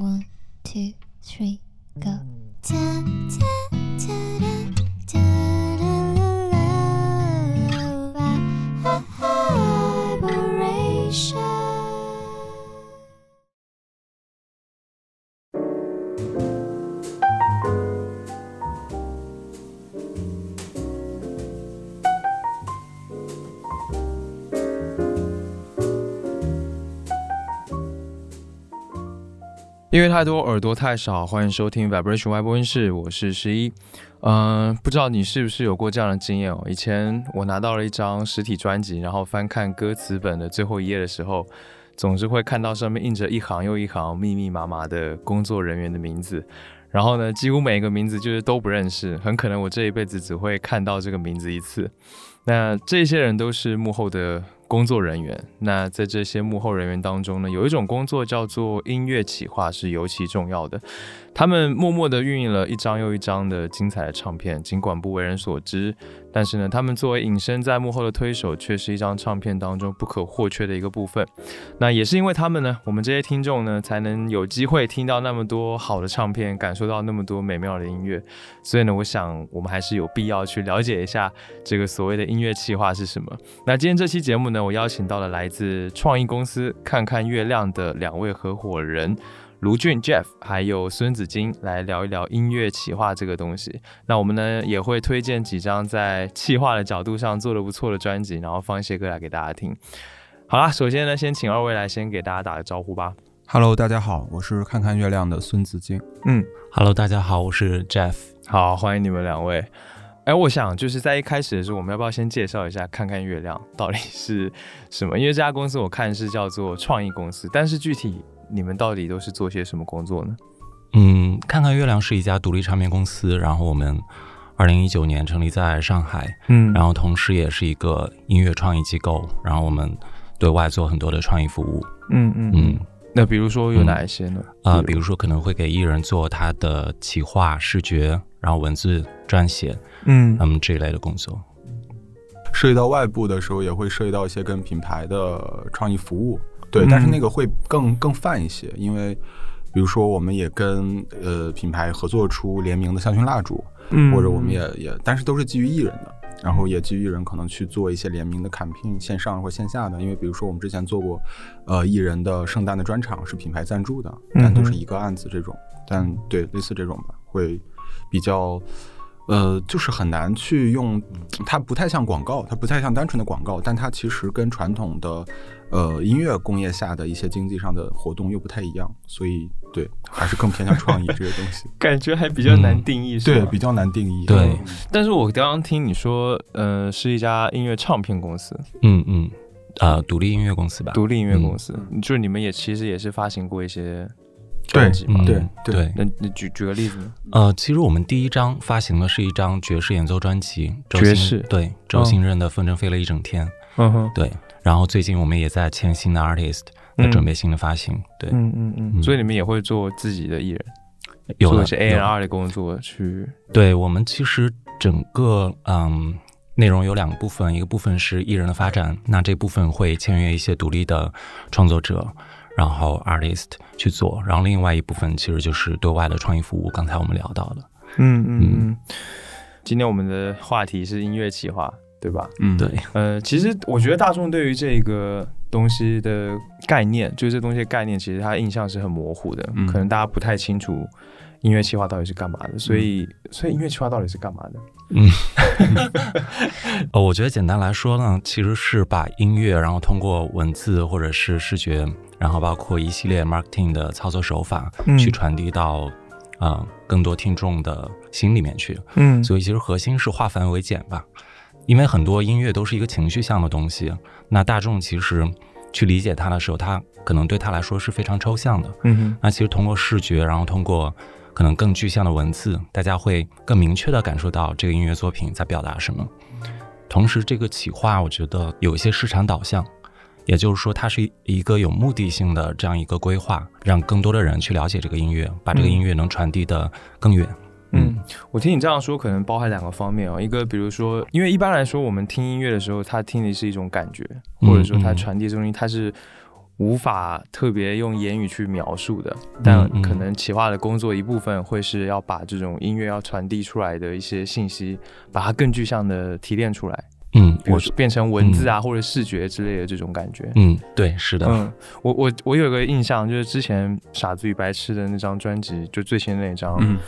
One, two, three, go. Mm. Ta ta 因为太多，耳朵太少，欢迎收听 Vibration 外播音室，我是十一。嗯、不知道你是不是有过这样的经验哦？以前我拿到了一张实体专辑，然后翻看歌词本的最后一页的时候，总是会看到上面印着一行又一行密密麻麻的工作人员的名字。然后呢，几乎每一个名字就是都不认识，很可能我这一辈子只会看到这个名字一次。那这些人都是幕后的工作人员。那在这些幕后人员当中呢，有一种工作叫做音乐企划，是尤其重要的。他们默默地运营了一张又一张的精彩的唱片，尽管不为人所知，但是呢，他们作为隐身在幕后的推手，却是一张唱片当中不可或缺的一个部分。那也是因为他们呢，我们这些听众呢，才能有机会听到那么多好的唱片，感受到那么多美妙的音乐。所以呢，我想我们还是有必要去了解一下这个所谓的音乐企划是什么。那今天这期节目呢，我邀请到了来自创意公司看看月亮的两位合伙人。卢俊 Jeff 还有孙子金来聊一聊音乐企划这个东西。那我们呢也会推荐几张在企划的角度上做的不错的专辑，然后放一些歌来给大家听。好啦，首先呢，先请二位来先给大家打个招呼吧。Hello，大家好，我是看看月亮的孙子金。嗯，Hello，大家好，我是 Jeff。好，欢迎你们两位。哎，我想就是在一开始的时候，我们要不要先介绍一下看看月亮到底是什么？因为这家公司我看是叫做创意公司，但是具体你们到底都是做些什么工作呢？嗯，看看月亮是一家独立唱片公司，然后我们二零一九年成立在上海，嗯然后同时也是一个音乐创意机构，然后我们对外做很多的创意服务。嗯嗯嗯，那比如说有哪一些呢？啊、比如说可能会给艺人做他的企划、视觉，然后文字撰写，嗯嗯这一类的工作。涉及到外部的时候，也会涉及到一些跟品牌的创意服务，对，嗯但是那个会更更泛一些，因为比如说我们也跟呃品牌合作出联名的香薰蜡烛，嗯或者我们也也，但是都是基于艺人的，然后也基于艺人可能去做一些联名的 campaign，线上或线下的，因为比如说我们之前做过，呃，艺人的圣诞的专场是品牌赞助的，但都是一个案子这种，但对类似这种吧，会比较。呃，就是很难去用，它不太像广告，它不太像单纯的广告，但它其实跟传统的呃音乐工业下的一些经济上的活动又不太一样，所以对，还是更偏向创意这些东西。感觉还比较难定义，是对，吧比较难定义。对。嗯但是我刚刚听你说，呃，是一家音乐唱片公司，嗯嗯，呃，独立音乐公司吧。独立音乐公司，就是你们也其实也是发行过一些专辑嘛？嗯对。对。对那你举举个例子呢？呃，其实我们第一张发行的是一张爵士演奏专辑，周爵士。对周星任的《风筝飞了一整天》嗯哼，对，然后最近我们也在签新的 artist，在准备新的发行，对，嗯嗯嗯，嗯。所以你们也会做自己的艺人，有了做一些 A 有 N 了 R 的工作去，对我们其实整个嗯内容有两个部分，一个部分是艺人的发展，那这部分会签约一些独立的创作者，然后 artist 去做，然后另外一部分其实就是对外的创意服务，刚才我们聊到的，嗯嗯。嗯。今天我们的话题是音乐企划，对吧？嗯，对，呃，其实我觉得大众对于这个东西的概念，就是这东西的概念，其实他印象是很模糊的，嗯。可能大家不太清楚音乐企划到底是干嘛的，所以，所以音乐企划到底是干嘛的？嗯。呃，我觉得简单来说呢，其实是把音乐，然后通过文字或者是视觉，然后包括一系列 marketing 的操作手法，嗯。去传递到呃更多听众的心里面去。嗯。所以其实核心是化繁为简吧，因为很多音乐都是一个情绪向的东西，那大众其实去理解它的时候，它可能对他来说是非常抽象的。嗯哼那其实通过视觉，然后通过可能更具象的文字，大家会更明确地感受到这个音乐作品在表达什么。同时，这个企划我觉得有一些市场导向，也就是说，它是一个有目的性的这样一个规划，让更多的人去了解这个音乐，把这个音乐能传递的更远。嗯，我听你这样说，可能包含两个方面哦。一个，比如说，因为一般来说，我们听音乐的时候，它听的是一种感觉，或者说它嗯传递的东西，它是无法特别用言语去描述的，但可能企划的工作一部分会是要把这种音乐要传递出来的一些信息，把它更具象的提炼出来。嗯，变成文字啊或者视觉之类的这种感觉。嗯，对，是的。嗯，我我我有个印象，就是之前《傻子与白痴》的那张专辑，就最新的那张。嗯。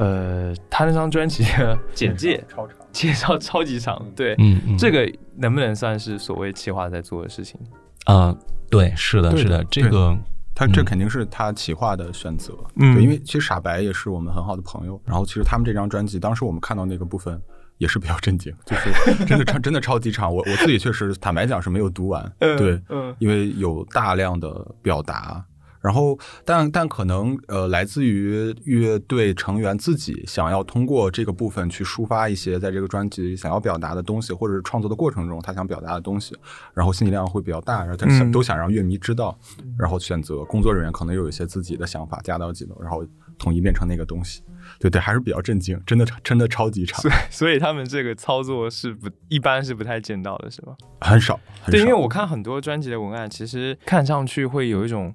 呃，他那张专辑的简介 超长，介绍超级长。对，嗯，这个能不能算是所谓企划在做的事情？啊，对，是的，是的，这个他这肯定是他企划的选择。嗯，对，因为其实傻白也是我们很好的朋友。然后其实他们这张专辑，当时我们看到那个部分也是比较震惊，就是真的超 真的超级长。我我自己确实坦白讲是没有读完。对，嗯，因为有大量的表达。然后，但但可能呃，来自于乐队成员自己想要通过这个部分去抒发一些在这个专辑想要表达的东西，或者是创作的过程中他想表达的东西，然后信息量会比较大，然后他想都想让乐迷知道，然后选择工作人员可能有一些自己的想法加到几头，然后统一变成那个东西。对对，还是比较震惊，真的真的超级长。所以所以他们这个操作是不一般是不太见到的，是吧？很少。对，因为我看很多专辑的文案，其实看上去会有一种。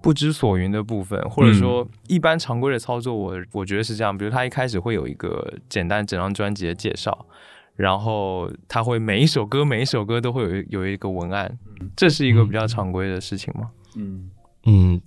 不知所云的部分，或者说一般常规的操作，我我觉得是这样。比如他一开始会有一个简单整张专辑的介绍，然后他会每一首歌每一首歌都会有有一个文案，这是一个比较常规的事情吗？嗯嗯，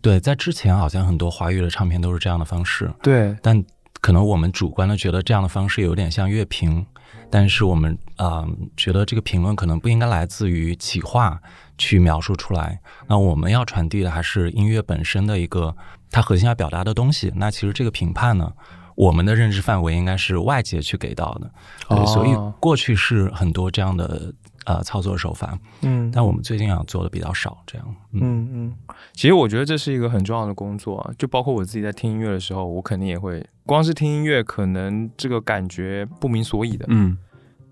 对，在之前好像很多华语的唱片都是这样的方式。对，但可能我们主观的觉得这样的方式有点像乐评，但是我们啊觉得这个评论可能不应该来自于企划。去描述出来，那我们要传递的还是音乐本身的一个它核心要表达的东西。那其实这个评判呢，我们的认知范围应该是外界去给到的。对，所以过去是很多这样的呃操作手法，嗯，但我们最近啊做的比较少，这样。嗯嗯，其实我觉得这是一个很重要的工作啊，就包括我自己在听音乐的时候，我肯定也会光是听音乐，可能这个感觉不明所以的，嗯。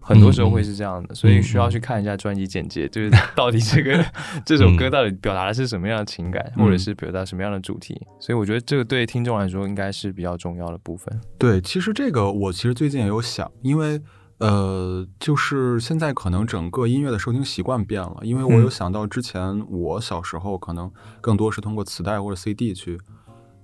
很多时候会是这样的，所以需要去看一下专辑简介，就是 到底这个 这首歌到底表达的是什么样的情感，或者是表达什么样的主题。所以我觉得这个对听众来说应该是比较重要的部分。对，其实这个我其实最近也有想，因为呃，就是现在可能整个音乐的收听习惯变了，因为我有想到之前我小时候可能更多是通过磁带或者 CD 去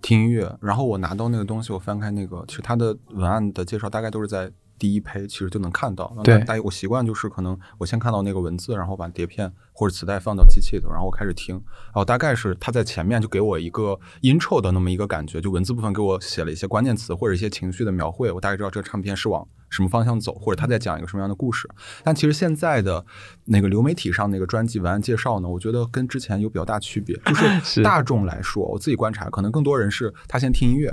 听音乐，然后我拿到那个东西，我翻开那个，其实它的文案的介绍大概都是在。第一胚其实就能看到，对，大家我习惯就是可能我先看到那个文字，然后把碟片或者磁带放到机器里头，然后我开始听，然后大概是他在前面就给我一个 intro 的那么一个感觉，就文字部分给我写了一些关键词或者一些情绪的描绘，我大概知道这个唱片是往什么方向走，或者他在讲一个什么样的故事。但其实现在的那个流媒体上那个专辑文案介绍呢，我觉得跟之前有比较大区别，就是 大众来说，我自己观察，可能更多人是他先听音乐，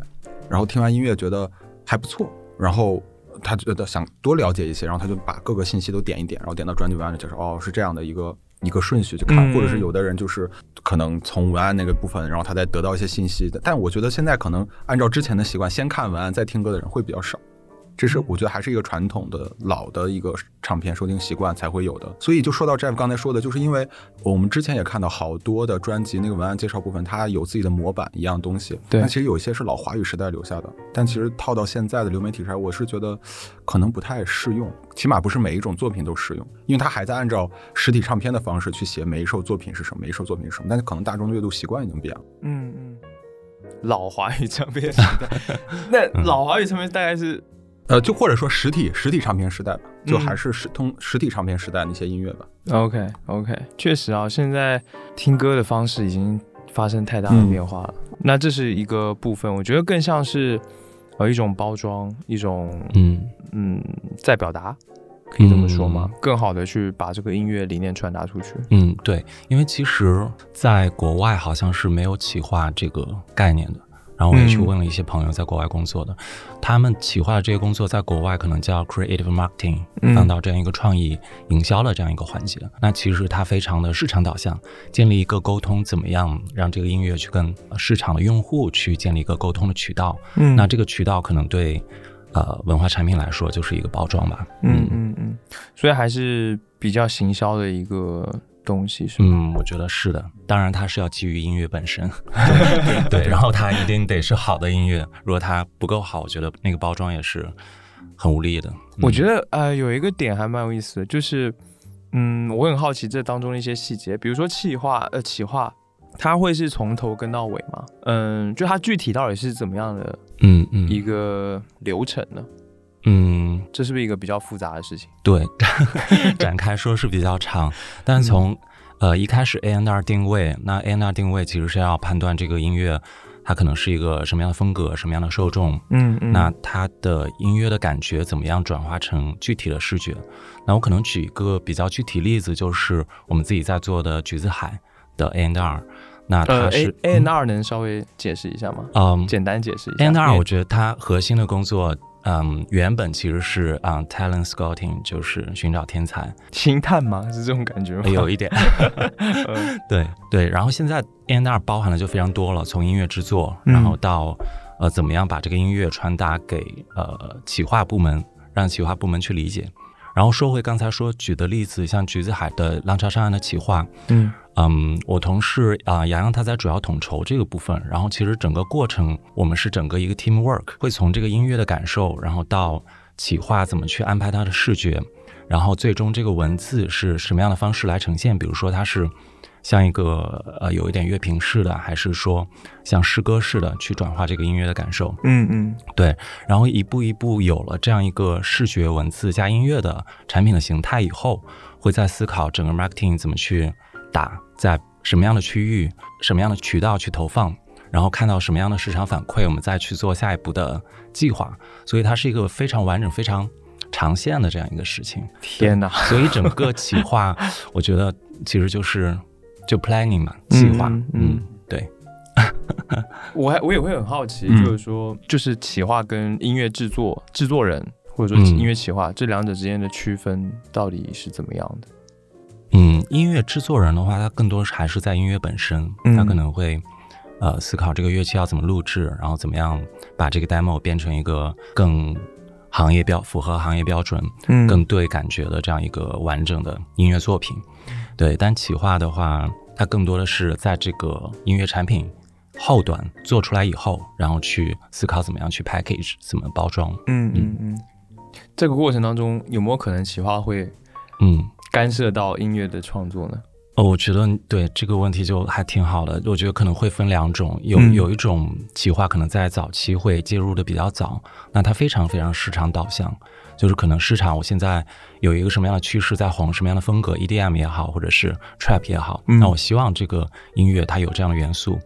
然后听完音乐觉得还不错，然后。他觉得想多了解一些，然后他就把各个信息都点一点，然后点到专辑文案里，就是哦，是这样的一个一个顺序去看，或者是有的人就是可能从文案那个部分，然后他再得到一些信息。但我觉得现在可能按照之前的习惯，先看文案再听歌的人会比较少。这是我觉得还是一个传统的老的一个唱片收听习惯才会有的，所以就说到 Jeff 刚才说的，就是因为我们之前也看到好多的专辑那个文案介绍部分，它有自己的模板一样东西。对，那其实有一些是老华语时代留下的，但其实套到现在的流媒体上，我是觉得可能不太适用，起码不是每一种作品都适用，因为它还在按照实体唱片的方式去写每一首作品是什么，每一首作品是什么，但是可能大众的阅读习惯已经变了。嗯嗯，老华语唱片时代，那老华语唱片大概是。呃，就或者说实体实体唱片时代吧，就还是实通实体唱片时代那些音乐吧。OK OK，确实啊，现在听歌的方式已经发生太大的变化了。那这是一个部分，我觉得更像是呃一种包装，一种嗯嗯在表达，可以这么说吗？更好的去把这个音乐理念传达出去。嗯，对，因为其实在国外好像是没有企划这个概念的。然后我也去问了一些朋友在国外工作的，他们企划的这些工作在国外可能叫 creative marketing，放到这样一个创意营销的这样一个环节。那其实它非常的市场导向，建立一个沟通，怎么样让这个音乐去跟市场的用户去建立一个沟通的渠道。嗯，那这个渠道可能对呃文化产品来说就是一个包装吧。嗯嗯嗯，所以还是比较行销的一个。东西是嗯，我觉得是的。当然，它是要基于音乐本身，对，然后它一定得是好的音乐。如果它不够好，我觉得那个包装也是很无力的。我觉得呃，有一个点还蛮有意思的，就是嗯，我很好奇这当中的一些细节，比如说企划，呃，企划，它会是从头跟到尾吗？嗯，就它具体到底是怎么样的嗯嗯一个流程呢？嗯，这是不是一个比较复杂的事情？对，展开说是比较长，但是从、呃一开始 A N R 定位，那 A N R 定位其实是要判断这个音乐它可能是一个什么样的风格、什么样的受众，嗯嗯那它的音乐的感觉怎么样转化成具体的视觉？那我可能举一个比较具体例子，就是我们自己在做的橘子海的 A N R，那它呃是、A N R 能稍微解释一下吗？嗯简单解释一下。A N R 我觉得它核心的工作。嗯，原本其实是嗯、talent scouting，就是寻找天才，星探吗？是这种感觉吗？有一点，嗯对对。然后现在 A N R 包含的就非常多了，从音乐制作，嗯然后到呃怎么样把这个音乐传达给呃企划部门，让企划部门去理解。然后说回刚才说举的例子，像橘子海的浪潮上岸的企划，嗯。嗯，我同事啊、洋洋他在主要统筹这个部分，然后其实整个过程我们是整个一个 team work，会从这个音乐的感受，然后到企划怎么去安排它的视觉，然后最终这个文字是什么样的方式来呈现，比如说它是像一个呃有一点乐评式的，还是说像诗歌式的去转化这个音乐的感受，嗯嗯对，然后一步一步有了这样一个视觉文字加音乐的产品的形态以后，会在思考整个 marketing 怎么去打，在什么样的区域、什么样的渠道去投放，然后看到什么样的市场反馈，我们再去做下一步的计划。所以它是一个非常完整、非常长线的这样一个事情。天哪！所以整个企划，我觉得其实就是就 planning 嘛，计划，嗯对。我还我也会很好奇，嗯就是说，就是企划跟音乐制作制作人，或者说嗯音乐企划、这两者之间的区分到底是怎么样的？嗯，音乐制作人的话，他更多是还是在音乐本身，嗯他可能会呃思考这个乐器要怎么录制，然后怎么样把这个 demo 变成一个更行业标符合行业标准、嗯更对感觉的这样一个完整的音乐作品。对，但企划的话，它更多的是在这个音乐产品后端做出来以后，然后去思考怎么样去 package，怎么包装。嗯嗯嗯，这个过程当中有没有可能企划会嗯。干涉到音乐的创作呢？哦，我觉得对这个问题就还挺好的。我觉得可能会分两种，有嗯有一种企划可能在早期会介入的比较早，那它非常非常市场导向，就是可能市场我现在有一个什么样的趋势在红，什么样的风格，EDM 也好，或者是 Trap 也好，嗯那我希望这个音乐它有这样的元素，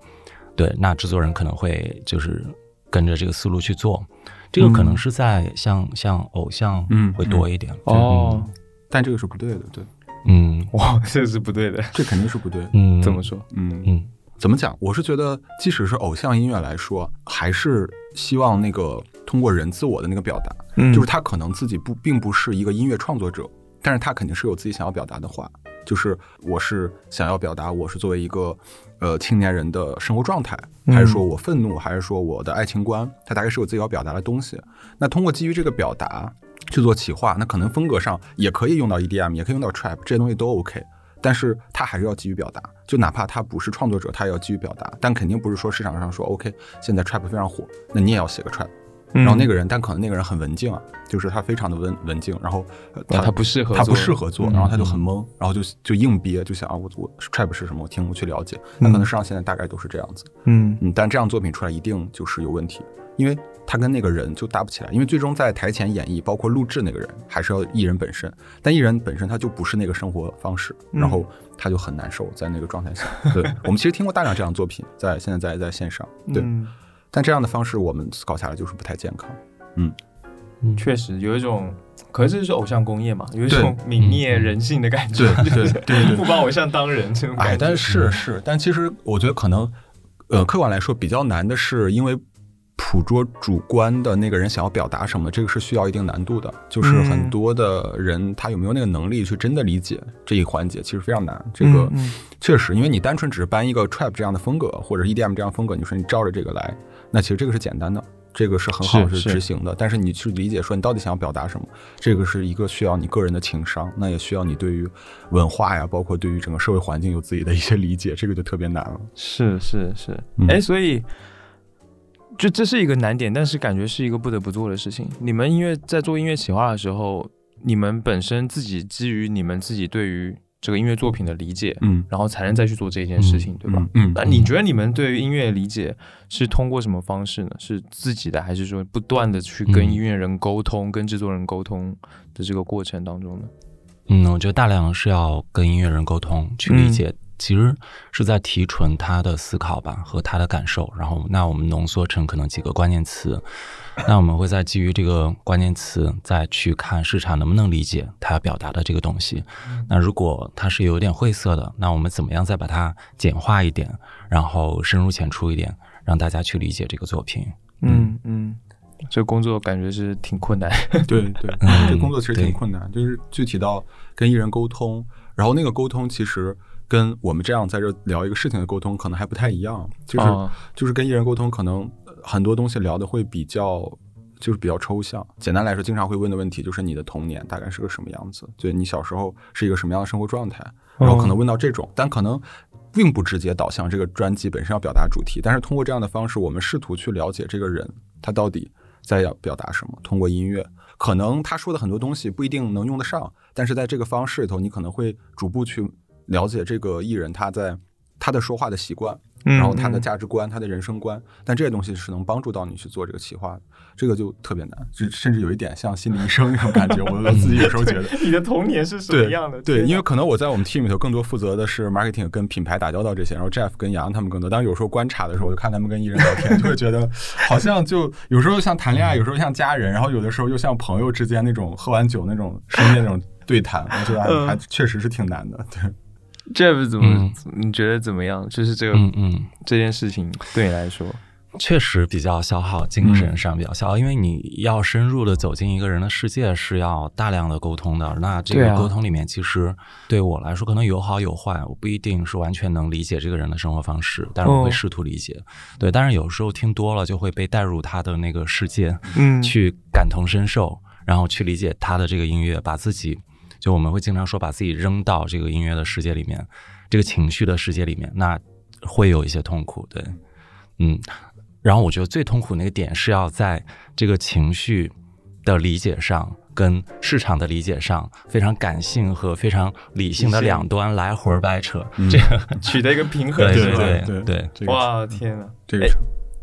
对，那制作人可能会就是跟着这个思路去做。这个可能嗯是在像像偶像嗯会多一点哦，但这个是不对的，对，嗯哇，这是不对的。这肯定是不对。嗯，怎么说？嗯嗯怎么讲？我是觉得，即使是偶像音乐来说，还是希望那个通过人自我的那个表达，嗯就是他可能自己不并不是一个音乐创作者，但是他肯定是有自己想要表达的话。就是我是想要表达我是作为一个呃青年人的生活状态，嗯还是说我愤怒，还是说我的爱情观，他大概是有自己要表达的东西。那通过基于这个表达去做企划，那可能风格上也可以用到 EDM，也可以用到 Trap，这些东西都 OK。但是他还是要基于表达，就哪怕他不是创作者，他也要基于表达。但肯定不是说市场上说 OK，现在 Trap 非常火，那你也要写个 Trap。然然后那个人，但可能那个人很文静啊，就是他非常的文文静，然后呃他不适合他不做适合做，嗯然后他就很懵，然后就就硬憋，就想啊我我 trap 是什么，我听我去了解。那可能市场现在大概都是这样子，嗯嗯，但这样作品出来一定就是有问题，因为他跟那个人就搭不起来，因为最终在台前演绎，包括录制那个人，还是要艺人本身，但艺人本身他就不是那个生活方式，嗯然后他就很难受在那个状态下。对我们其实听过大量这样的作品，在现在在在线上，对，嗯但这样的方式我们搞下来就是不太健康。嗯确实有一种，可是这是偶像工业嘛，有一种泯灭人性的感觉，对对就是对对 不把偶像当人这种感觉。哎，但是是，但其实我觉得可能，呃，客观来说比较难的是，因为捕捉主观的那个人想要表达什么，这个是需要一定难度的。就是嗯很多的人他有没有那个能力去真的理解这一环节，其实非常难。这个确实，因为你单纯只是搬一个 trap 这样的风格，或者 EDM 这样的风格，你说你照着这个来，那其实这个是简单的。这个是很好是是是执行的，但是你去理解说你到底想要表达什么，这个是一个需要你个人的情商，那也需要你对于文化呀，包括对于整个社会环境有自己的一些理解，这个就特别难了。是是是，嗯哎、所以就这是一个难点，但是感觉是一个不得不做的事情。你们音乐在做音乐企划的时候，你们本身自己基于你们自己对于这个音乐作品的理解，嗯然后才能再去做这件事情，对吧？嗯那你觉得你们对于音乐理解是通过什么方式呢？是自己的，还是说不断的去跟嗯音乐人沟通、跟制作人沟通的这个过程当中呢？嗯，我觉得大量是要跟音乐人沟通，去理解，其实是在提纯他的思考吧和他的感受，然后那我们浓缩成可能几个关键词，那我们会再基于这个关键词再去看市场能不能理解它要表达的这个东西。那如果它是有点晦涩的，那我们怎么样再把它简化一点，然后深入浅出一点，让大家去理解这个作品。嗯嗯，这工作感觉是挺困难。对对，嗯这工作其实挺困难，就是具体到跟艺人沟通，然后那个沟通其实跟我们这样在这聊一个事情的沟通可能还不太一样，就是、啊就是跟艺人沟通，可能呃很多东西聊的会比较。就是比较抽象。简单来说，经常会问的问题就是你的童年大概是个什么样子？对你小时候是一个什么样的生活状态？然后可能问到这种，但可能并不直接导向这个专辑本身要表达主题。但是通过这样的方式，我们试图去了解这个人他到底在要表达什么。通过音乐，可能他说的很多东西不一定能用得上，但是在这个方式里头，你可能会逐步去了解这个艺人他在他的说话的习惯，嗯然后他的价值观、他的人生观，但这些东西是能帮助到你去做这个企划的，这个就特别难，就甚至有一点像心理医生那种感觉。我我自己有时候觉得，你的童年是什么样的？对，因为可能我在我们 team 里头更多负责的是 marketing 跟品牌打交道这些，然后 Jeff 跟杨他们更多。当然有时候观察的时候，我就看他们跟艺人聊天，就会觉得 好像就有时候像谈恋爱，有时候像家人，然后有的时候又像朋友之间那种喝完酒那种深夜那种对谈，我觉得还还确实是挺难的。对，Jeff 怎么、嗯你觉得怎么样？就是这个、嗯嗯，这件事情对你来说，确实比较消耗，精神上比较消耗，因为你要深入的走进一个人的世界，是要大量的沟通的。那这个沟通里面，其实对我来说可能有好有坏，我不一定是完全能理解这个人的生活方式，但是我会哦试图理解。对，但是有时候听多了就会被带入他的那个世界，嗯去感同身受，然后去理解他的这个音乐，把自己就我们会经常说把自己扔到这个音乐的世界里面，这个情绪的世界里面，那会有一些痛苦，对，嗯，然后我觉得最痛苦那个点是要在这个情绪的理解上。跟市场的理解上，非常感性和非常理性的两端来回掰扯，嗯。这样 取得一个平衡，对对对对。这个哇天哪！这个哎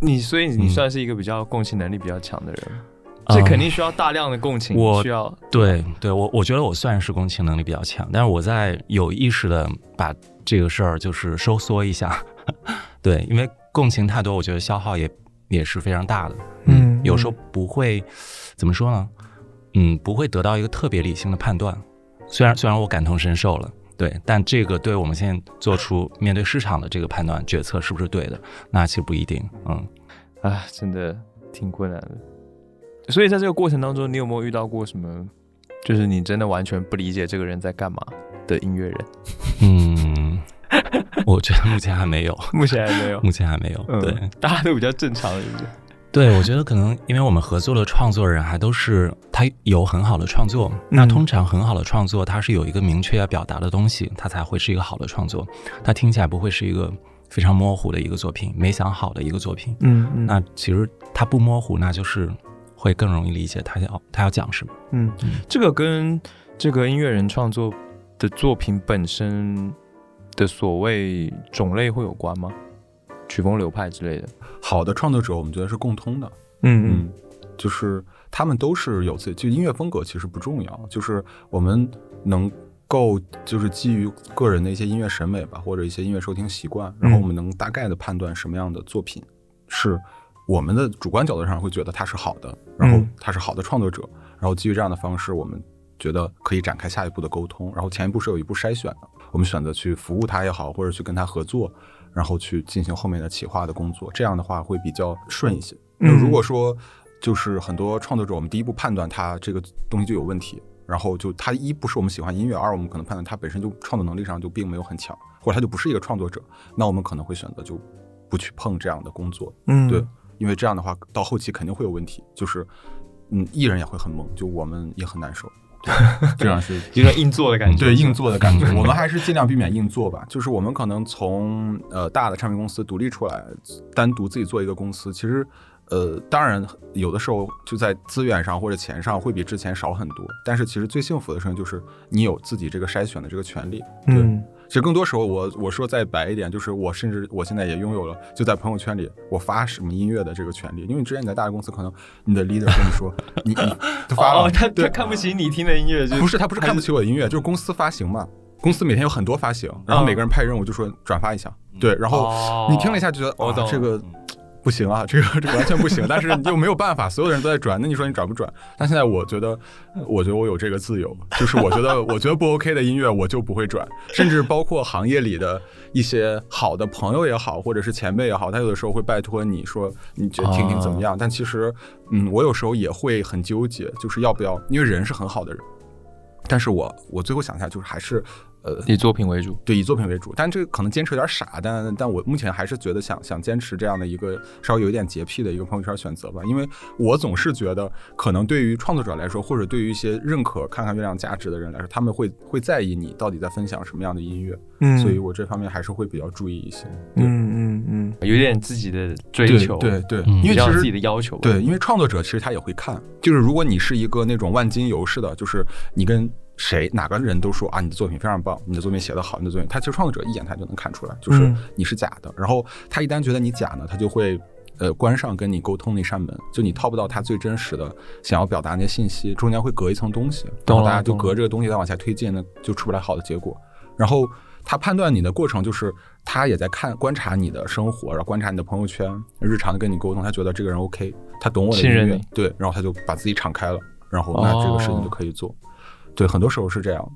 你所以你嗯。算是一个比较共情能力比较强的人，嗯这肯定需要大量的共情，我需要对对，我我觉得我算是共情能力比较强，但是我在有意识的把这个事儿就是收缩一下，对，因为共情太多，我觉得消耗也也是非常大的，嗯有时候不会怎么说呢，嗯，不会得到一个特别理性的判断，虽然虽然我感同身受了。对，但这个对我们现在做出面对市场的这个判断决策是不是对的，那其实不一定。嗯，啊，真的挺困难的。所以在这个过程当中，你有没有遇到过什么，就是你真的完全不理解这个人在干嘛的音乐人？嗯，我觉得目前还没有，目前还没有。目前还没有。嗯对，大家都比较正常，是不是？对，我觉得可能因为我们合作的创作人还都是他有很好的创作，那通常很好的创作，它是有一个明确要表达的东西，它才会是一个好的创作，它听起来不会是一个非常模糊的一个作品，没想好的一个作品。嗯嗯那其实它不模糊，那就是会更容易理解他要他要讲什么。嗯，这个跟这个音乐人创作的作品本身的所谓种类会有关吗？曲风流派之类的？好的创作者，我们觉得是共通的。嗯嗯，就是他们都是有自己，就音乐风格其实不重要，就是我们能够就是基于个人的一些音乐审美吧，或者一些音乐收听习惯，然后我们能大概的判断什么样的作品是我们的主观角度上会觉得它是好的，然后嗯他是好的创作者，然后基于这样的方式，我们觉得可以展开下一步的沟通，然后前一步是有一步筛选的，我们选择去服务他也好，或者去跟他合作，然后去进行后面的企划的工作，这样的话会比较顺一些。那嗯如果说就是很多创作者，我们第一步判断他这个东西就有问题，然后就他一不是我们喜欢音乐，二我们可能判断他本身就创作能力上就并没有很强，或者他就不是一个创作者，那我们可能会选择就不去碰这样的工作。嗯对，因为这样的话到后期肯定会有问题，就是嗯，艺人也会很懵，就我们也很难受。这样是有点硬做的感觉。对硬做的感觉，我们还是尽量避免硬做吧。就是我们可能从呃大的唱片公司独立出来，单独自己做一个公司，其实呃，当然有的时候就在资源上或者钱上会比之前少很多，但是其实最幸福的事情就是你有自己这个筛选的这个权利。对，嗯其实更多时候我我说再白一点，就是我甚至我现在也拥有了就在朋友圈里我发什么音乐的这个权利，因为之前你在大的公司，可能你的 leader 跟你说你你 他发了，哦，他他看不起你听的音乐，就不是他不是看不起我的音乐，就是公司发行嘛，公司每天有很多发行，然后每个人派任务就说转发一下，对，然后哦你听了一下就觉得哦这个不行啊，这个这个完全不行，但是你又没有办法，所有的人都在转，那你说你转不转？但现在我觉得，我觉得我有这个自由，就是我觉得我觉得不 OK 的音乐我就不会转，甚至包括行业里的一些好的朋友也好，或者是前辈也好，他有的时候会拜托你说你觉得听听怎么样？但其实，嗯，我有时候也会很纠结，就是要不要，因为人是很好的人，但是我我最后想一下，就是还是呃以作品为主。对，以作品为主，但这个可能坚持有点傻，但但我目前还是觉得想想坚持这样的一个稍微有一点洁癖的一个朋友圈选择吧，因为我总是觉得，可能对于创作者来说，或者对于一些认可看看月亮价值的人来说，他们会会在意你到底在分享什么样的音乐，嗯。所以我这方面还是会比较注意一些。嗯嗯嗯，有点自己的追求，对对，嗯因为其实自己的要求。对，因为创作者其实他也会看，就是如果你是一个那种万金油似的，就是你跟谁哪个人都说啊，你的作品非常棒，你的作品写得好，你的作品，他其实创作者一眼他就能看出来，就是嗯你是假的。然后他一旦觉得你假呢，他就会呃关上跟你沟通那扇门，就你套不到他最真实的想要表达那些信息，中间会隔一层东西，然后大家就隔这个东西再往下推进，那就出不来好的结果。然后他判断你的过程就是，他也在看观察你的生活，然后观察你的朋友圈，日常的跟你沟通，他觉得这个人 OK，他懂我的音乐信任你，对，然后他就把自己敞开了，然后那这个事情就可以做。对，很多时候是这样。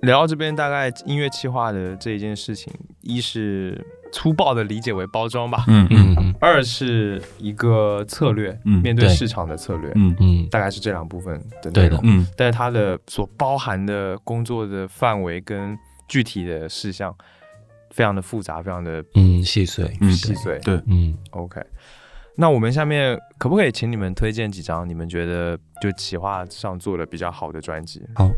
聊到这边，大概音乐企划的这一件事情，一是粗暴的理解为包装吧，嗯嗯嗯。二是一个策略，嗯面对市场的策略，嗯。嗯，大概是这两部分的内容。嗯。但是它的所包含的工作的范围跟具体的事项，非常的复杂，非常的嗯细碎，嗯细碎。对，嗯。OK，那我们下面可不可以请你们推荐几张你们觉得就企划上做的比较好的专辑？好。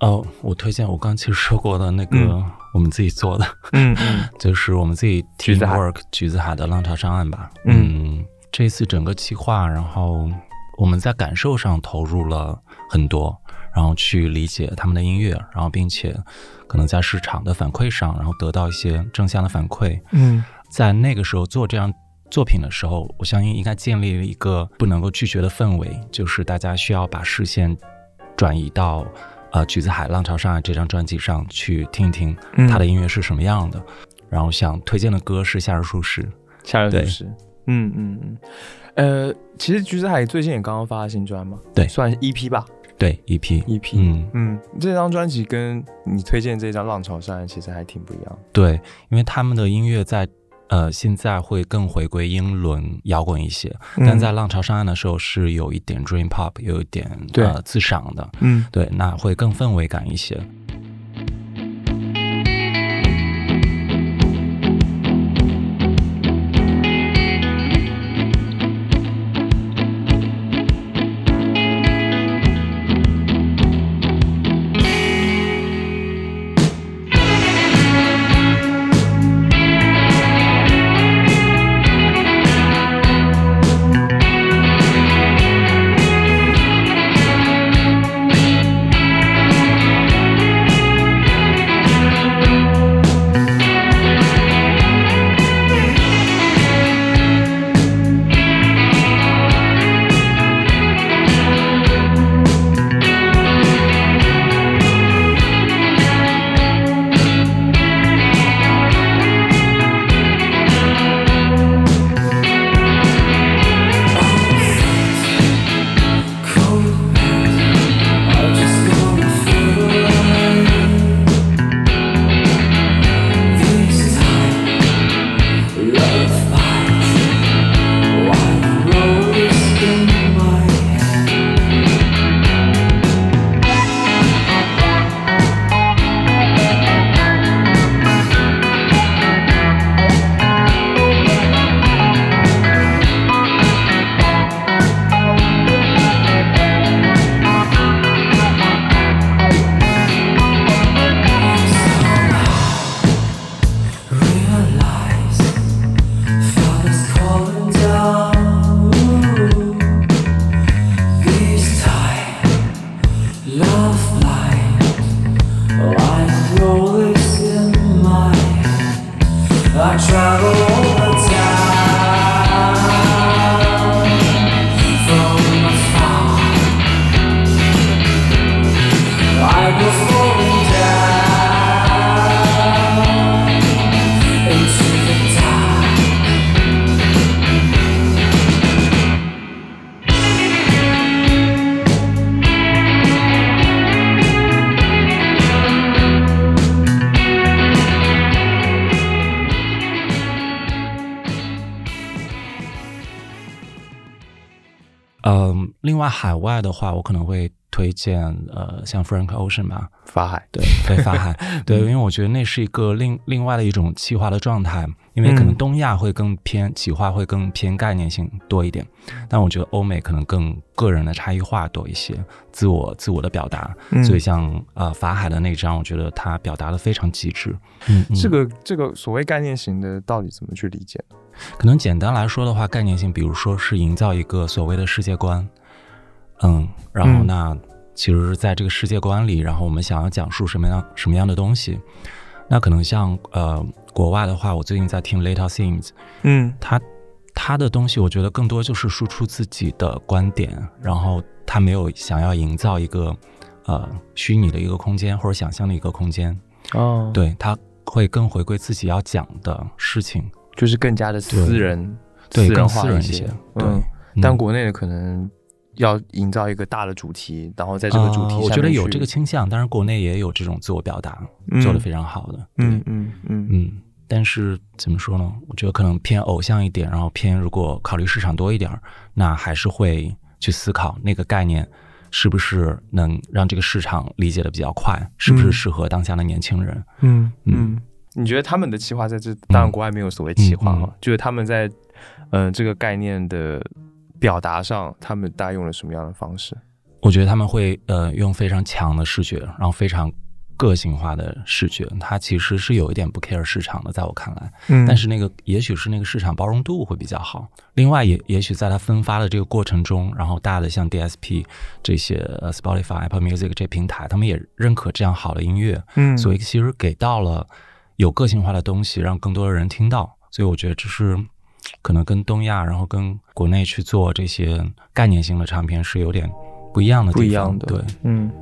哦，我推荐我刚刚其实说过的那个嗯我们自己做的，嗯嗯 就是我们自己橘子海 teamwork 橘子海的浪潮上岸吧。嗯嗯，这次整个计划，然后我们在感受上投入了很多，然后去理解他们的音乐，然后并且可能在市场的反馈上，然后得到一些正向的反馈。嗯在那个时候做这样作品的时候，我相信应该建立了一个不能够拒绝的氛围，就是大家需要把视线转移到呃《橘子海浪潮上海》这张专辑上去听一听嗯他的音乐是什么样的。然后想推荐的歌是《夏日舒适》，夏日舒适。嗯嗯嗯。呃，其实橘子海最近也刚刚发了新专嘛，对算 EP 吧对，EP，，EP。嗯，嗯，这张专辑跟你推荐这张《浪潮上岸》其实还挺不一样。对，因为他们的音乐在呃现在会更回归英伦摇滚一些，但在浪潮上岸的时候是有一点 dream pop，有一点对。呃自赏的，嗯。对，那会更氛围感一些。嗯，另外海外的话，我可能会推荐呃，像 Frank Ocean 吧，法海，对对，法海，对，因为我觉得那是一个另另外的一种企划的状态，因为可能东亚会更偏企划，会更偏概念性多一点，但我觉得欧美可能更个人的差异化多一些，自我自我的表达，所以像呃法海的那张，我觉得他表达的非常极致。嗯，这个这个所谓概念型的，到底怎么去理解呢？可能简单来说的话，概念性，比如说是营造一个所谓的世界观，嗯，然后那其实在这个世界观里，然后我们想要讲述什么样什么样的东西，那可能像呃国外的话，我最近在听 Little Things，嗯，他他的东西，我觉得更多就是输出自己的观点，然后他没有想要营造一个呃虚拟的一个空间或者想象的一个空间，哦，对他会更回归自己要讲的事情。就是更加的私人，对，更私人一些。对，但国内的可能要营造一个大的主题，然后在这个主题，我觉得有这个倾向。当然，国内也有这种自我表达做的非常好的。嗯嗯嗯嗯。但是怎么说呢？我觉得可能偏偶像一点，然后偏如果考虑市场多一点，那还是会去思考那个概念是不是能让这个市场理解的比较快，是不是适合当下的年轻人。嗯嗯。你觉得他们的企划在这？当然，国外没有所谓企划嘛，就是他们在，嗯，这个概念的表达上，他们大概用了什么样的方式？我觉得他们会呃用非常强的视觉，然后非常个性化的视觉。它其实是有一点不 care 市场的，在我看来，嗯，但是那个也许是那个市场包容度会比较好。另外，也也许在它分发的这个过程中，然后大的像 DSP 这些呃 Spotify、Apple Music 这平台，他们也认可这样好的音乐，嗯，所以其实给到了。有个性化的东西，让更多的人听到，所以我觉得这是可能跟东亚，然后跟国内去做这些概念性的唱片是有点不一样的地方。不一样的，对，嗯。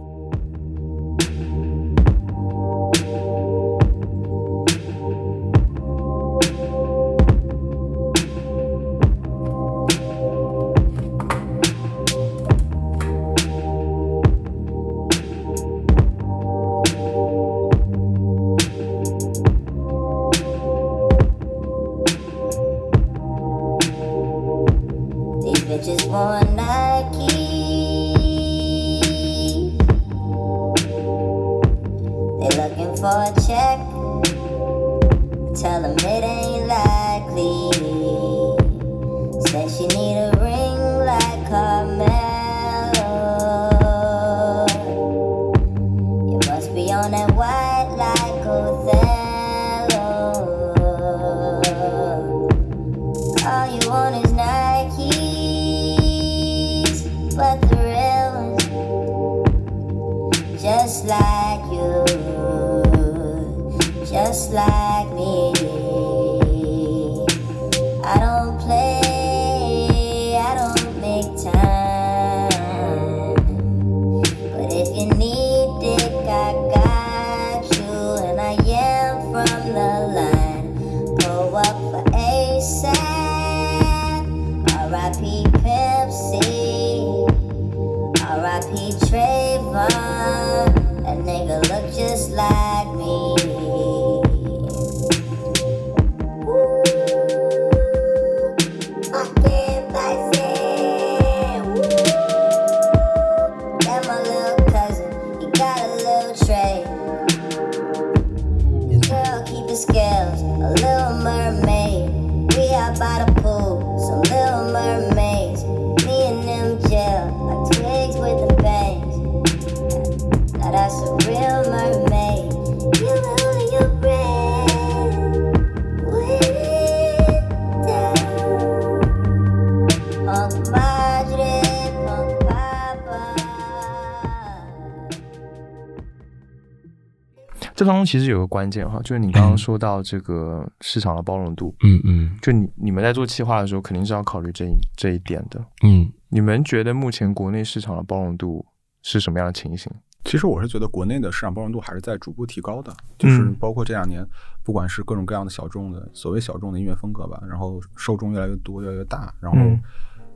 其实有个关键哈，就是你刚刚说到这个市场的包容度，嗯嗯，就你你们在做企划的时候，肯定是要考虑这一这一点的，嗯，你们觉得目前国内市场的包容度是什么样的情形？其实我是觉得国内的市场包容度还是在逐步提高的，就是包括这两年，不管是各种各样的小众的所谓小众的音乐风格吧，然后受众越来越多，越来越大，然后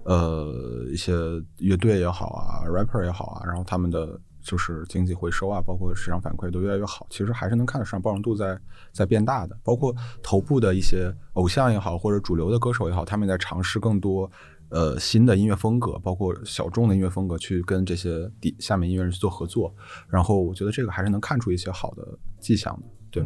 呃一些乐队也好啊，rapper 也好啊，然后他们的。就是经济回收啊，包括市场反馈都越来越好，其实还是能看得上包容度在在变大的。包括头部的一些偶像也好，或者主流的歌手也好，他们在尝试更多呃新的音乐风格，包括小众的音乐风格，去跟这些底下面音乐人去做合作。然后我觉得这个还是能看出一些好的迹象的。对，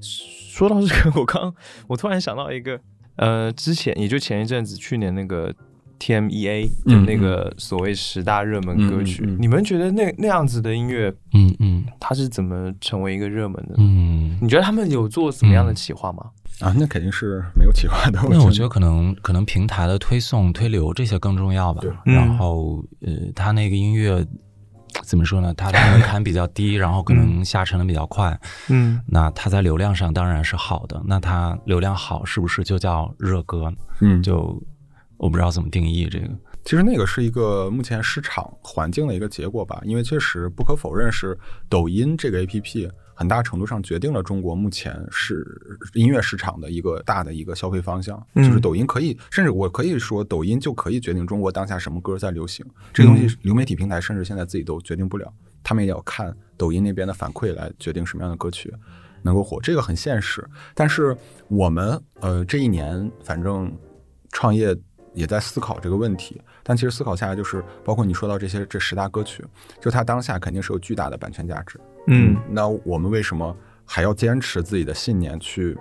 说到这个，我刚我突然想到一个，呃，之前也就前一阵子，去年那个 TMEA 的那个所谓十大热门歌曲，嗯嗯嗯你们觉得那那样子的音乐，嗯嗯它是怎么成为一个热门的？嗯。你觉得他们有做什么样的企划吗？啊，那肯定是没有企划的。那我觉觉得可能可能平台的推送、推流这些更重要吧对。然后呃，他那个音乐怎么说呢？它的门槛比较低，然后可能下沉的比较快。嗯那它在流量上当然是好的。那它流量好，是不是就叫热歌？嗯，就我不知道怎么定义这个。其实那个是一个目前市场环境的一个结果吧，因为确实不可否认是抖音这个 A P P 很大程度上决定了中国目前是音乐市场的一个大的一个消费方向，嗯就是抖音可以，甚至我可以说抖音就可以决定中国当下什么歌在流行，这个东西流媒体平台甚至现在自己都决定不了，他们也要看抖音那边的反馈来决定什么样的歌曲能够火，这个很现实。但是我们呃这一年反正创业也在思考这个问题，但其实思考下来就是，包括你说到这些这十大歌曲，就它当下肯定是有巨大的版权价值。嗯那我们为什么还要坚持自己的信念去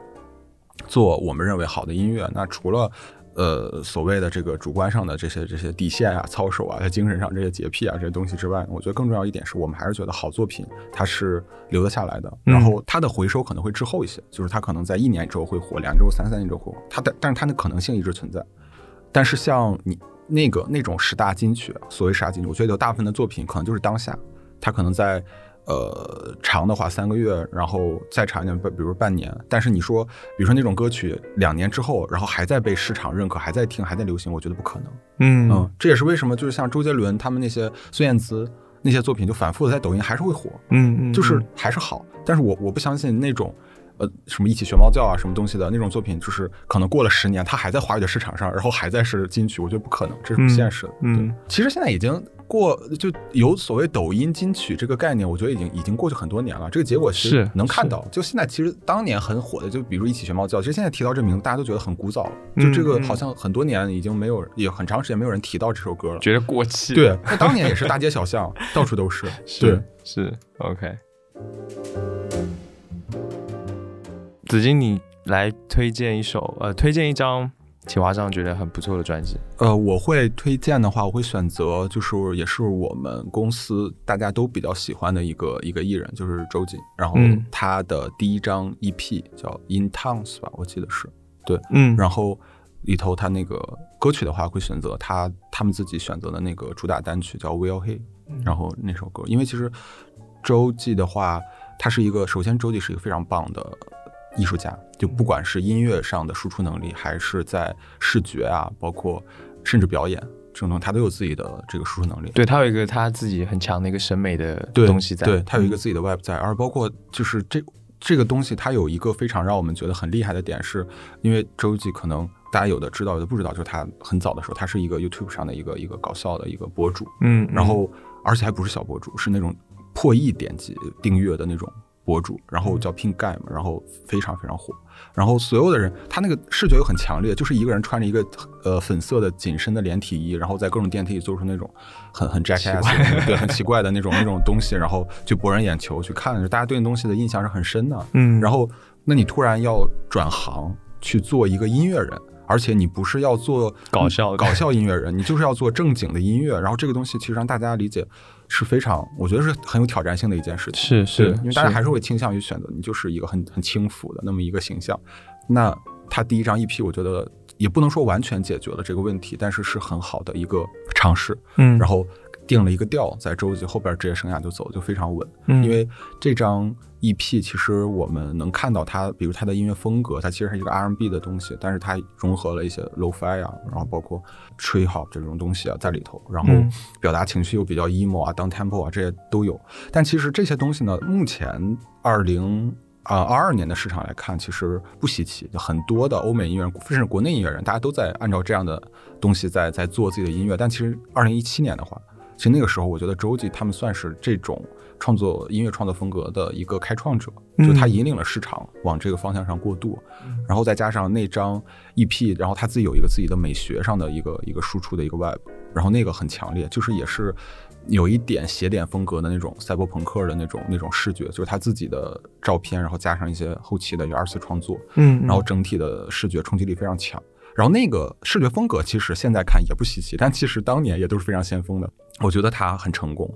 做我们认为好的音乐？那除了呃所谓的这个主观上的这些这些底线啊、操守啊，在精神上这些洁癖啊这些东西之外，我觉得更重要一点是我们还是觉得好作品它是留得下来的，嗯然后它的回收可能会滞后一些，就是它可能在一年之后会火，两周、三三年之后会火，它的但是它的可能性一直存在。但是像你那个那种十大金曲，所谓十大金曲，我觉得有大部分的作品可能就是当下，它可能在呃长的话三个月，然后再长一点，比比如半年。但是你说，比如说那种歌曲两年之后，然后还在被市场认可，还在听，还在流行，我觉得不可能。嗯嗯，这也是为什么就是像周杰伦他们那些孙燕姿那些作品，就反复的在抖音还是会火，嗯嗯，就是还是好。但是我我不相信那种。呃，什么一起学猫叫啊，什么东西的那种作品，就是可能过了十年，它还在华语的市场上，然后还在是金曲，我觉得不可能，这是不现实的。嗯对，其实现在已经过，就有所谓抖音金曲这个概念，我觉得已经已经过去很多年了。这个结果是能看到。就现在其实当年很火的，就比如一起学猫叫，其实现在提到这名字，大家都觉得很古早了。就这个好像很多年已经没有，也很长时间没有人提到这首歌了。觉得过气。对，那当年也是大街小巷，到处都是。对是，是 OK。子金，你来推荐一首呃，推荐一张企划上觉得很不错的专辑。呃，我会推荐的话，我会选择就是也是我们公司大家都比较喜欢的一个一个艺人，就是周瑾。然后嗯他的第一张 EP 叫《In Towns》吧，我记得是对。嗯然后里头他那个歌曲的话，会选择他他们自己选择的那个主打单曲叫《Will He》，然后那首歌，因为其实周记的话，他是一个首先周记是一个非常棒的艺术家，就不管是音乐上的输出能力，还是在视觉啊，包括甚至表演这种东西，他都有自己的这个输出能力。对他有一个他自己很强的一个审美的东西在。对，他有一个自己的 web 在，而包括就是这这个东西，它有一个非常让我们觉得很厉害的点是，因为周记可能大家有的知道，有的不知道，就是他很早的时候，他是一个 YouTube 上的一个一个搞笑的一个博主，嗯，然后而且还不是小博主，是那种破亿点击订阅的那种博主，然后叫 Pink Guy 嘛，然后非常非常火，然后所有的人，他那个视觉又很强烈，就是一个人穿着一个呃粉色的紧身的连体衣，然后在各种电梯里做出那种很很种对很奇怪的那种那种东西，然后去博人眼球去看，大家对那东西的印象是很深的。嗯，然后，那你突然要转行去做一个音乐人，而且你不是要做搞笑搞笑音乐人，你就是要做正经的音乐。然后这个东西其实让大家理解是非常，我觉得是很有挑战性的一件事情。是是，因为大家还是会倾向于选择你就是一个很很轻浮的那么一个形象。那他第一张 EP，我觉得也不能说完全解决了这个问题，但是是很好的一个尝试。嗯，然后定了一个调，在周杰后边职业生涯就走就非常稳。嗯因为这张 EP 其实我们能看到它，比如它的音乐风格，它其实是一个 R&B 的东西，但是它融合了一些 Lo-Fi 啊，然后包括 Tree Hop 这种东西啊在里头，然后嗯表达情绪又比较 emo 啊、down tempo 啊这些都有。但其实这些东西呢，目前二零。啊，二二年的市场来看，其实不稀奇，就很多的欧美音乐人，甚至国内音乐人，大家都在按照这样的东西在在做自己的音乐。但其实二零一七年的话，其实那个时候，我觉得周记他们算是这种创作音乐创作风格的一个开创者，就他引领了市场往这个方向上过渡，然后再加上那张 EP，然后他自己有一个自己的美学上的一个一个输出的一个 Web，然后那个很强烈，就是也是有一点写点风格的那种赛博朋克的那种那种视觉，就是他自己的照片，然后加上一些后期的一个二次创作，嗯，然后整体的视觉冲击力非常强。然后那个视觉风格其实现在看也不稀奇，但其实当年也都是非常先锋的。我觉得他很成功。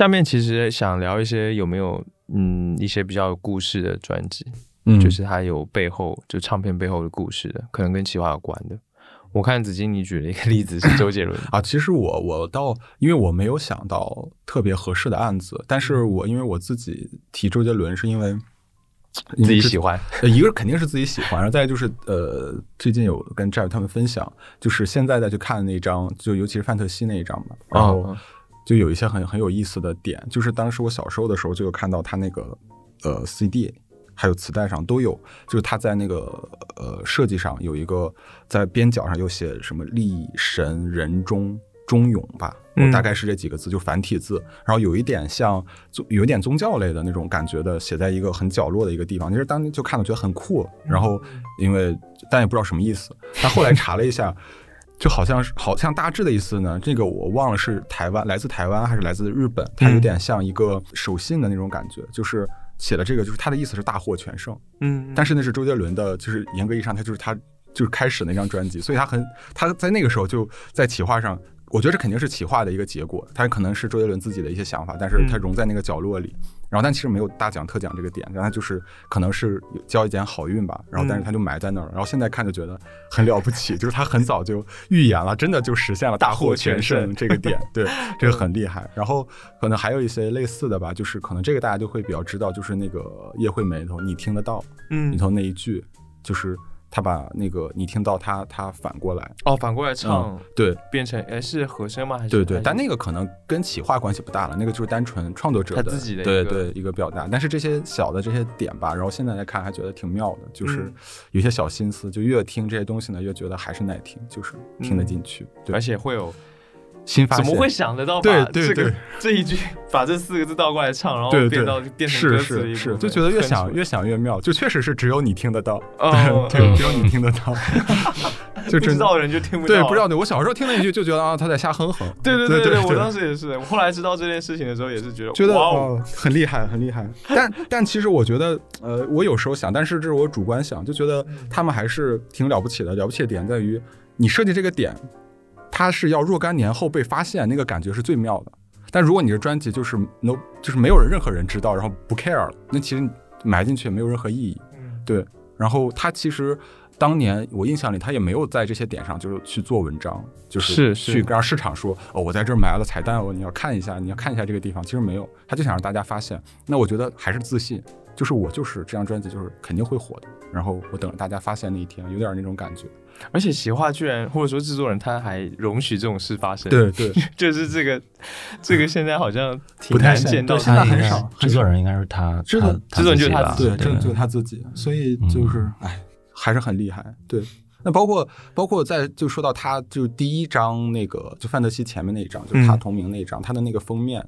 下面其实想聊一些有没有嗯一些比较有故事的专辑，嗯。就是它有背后就唱片背后的故事的，可能跟企划有关的。我看子金你举了一个例子是周杰伦 啊，其实我我倒因为我没有想到特别合适的案子，但是我因为我自己提周杰伦是因为自己喜欢，呃，一个肯定是自己喜欢，然后再就是呃，最近有跟 Jeff 他们分享，就是现在再去看那张，就尤其是范特西那一张嘛，然后就有一些很很有意思的点，就是当时我小时候的时候就有看到他那个呃 CD。还有磁带上都有，就是他在那个呃设计上有一个在边角上有写什么立神人中忠勇吧，大概是这几个字，就繁体字，然后有一点像有一点宗教类的那种感觉的，写在一个很角落的一个地方。其实当时就看了觉得很酷，然后因为但也不知道什么意思，但后来查了一下，就好像是好像大致的意思呢，这个我忘了是台湾来自台湾还是来自日本，它有点像一个手信的那种感觉，就是。写了这个就是他的意思是大获全胜，嗯，但是那是周杰伦的，就是严格意义上他就是他就是开始那张专辑，所以他很他在那个时候就在企划上，我觉得这肯定是企划的一个结果，他可能是周杰伦自己的一些想法，但是他融在那个角落里。然后，但其实没有大奖特奖这个点，然后就是可能是交一点好运吧。然后，但是他就埋在那儿了。然后现在看就觉得很了不起，就是他很早就预言了，真的就实现了大获全胜这个点。对，这个很厉害。然后可能还有一些类似的吧，就是可能这个大家就会比较知道，就是那个叶惠美里头你听得到，嗯，里头那一句就是。他把那个你听到他他反过来哦，反过来唱，对，变成哎是和声吗？还是对对，但那个可能跟企划关系不大了，那个就是单纯创作者他自己的对对一个表达。但是这些小的这些点吧，然后现在来看还觉得挺妙的，就是有些小心思，就越听这些东西呢，越觉得还是耐听，就是听得进去，对，而且会有。新发现怎么会想得到把这个这一句把这四个字倒过来唱，然后变到变成歌词是是是，就觉得越想越想越妙，就确实是只有你听得到，对，只有你听得到，就知道的人就听不到。对，不知道的，我小时候听那一句就觉得啊，他在瞎哼哼。对对对对，我当时也是。我后来知道这件事情的时候，也是觉得觉得哇哦，很厉害，很厉害。但但其实我觉得，呃，我有时候想，但是这是我主观想，就觉得他们还是挺了不起的。了不起的点在于，你设计这个点。它是要若干年后被发现，那个感觉是最妙的。但如果你的专辑就是 no，就是没有人任何人知道，然后不 care 了，那其实埋进去也没有任何意义。对。然后他其实当年我印象里，他也没有在这些点上就是去做文章，就是去让市场说哦，我在这儿埋了彩蛋哦，你要看一下，你要看一下这个地方。其实没有，他就想让大家发现。那我觉得还是自信，就是我就是这张专辑就是肯定会火的，然后我等着大家发现那一天，有点那种感觉。而且企划居然或者说制作人他还容许这种事发生，对对，就是这个这个现在好像挺不太见到他很少制作人应该是他，制作他制作人就是他吧自己对，这就是他自己，所以就是哎，还是很厉害。对，那包括包括在就说到他就第一张那个就范德西前面那一张，就是他嗯同名那一张，他的那个封面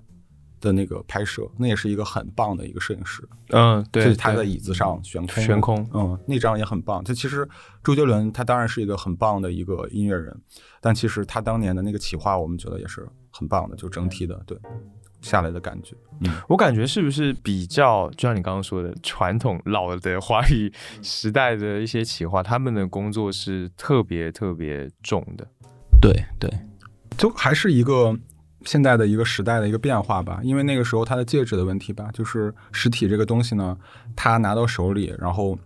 的那个拍摄，那也是一个很棒的一个摄影师，嗯，对，就是他在椅子上悬空，悬空嗯，那张也很棒。他其实周杰伦他当然是一个很棒的一个音乐人，但其实他当年的那个企划，我们觉得也是很棒的，就整体的对下来的感觉，嗯。我感觉是不是比较，就像你刚刚说的，传统老的华语时代的一些企划，他们的工作是特别特别重的。对对，就还是一个现在的一个时代的一个变化吧，因为那个时候它的介质的问题吧，就是实体这个东西呢，它拿到手里，然后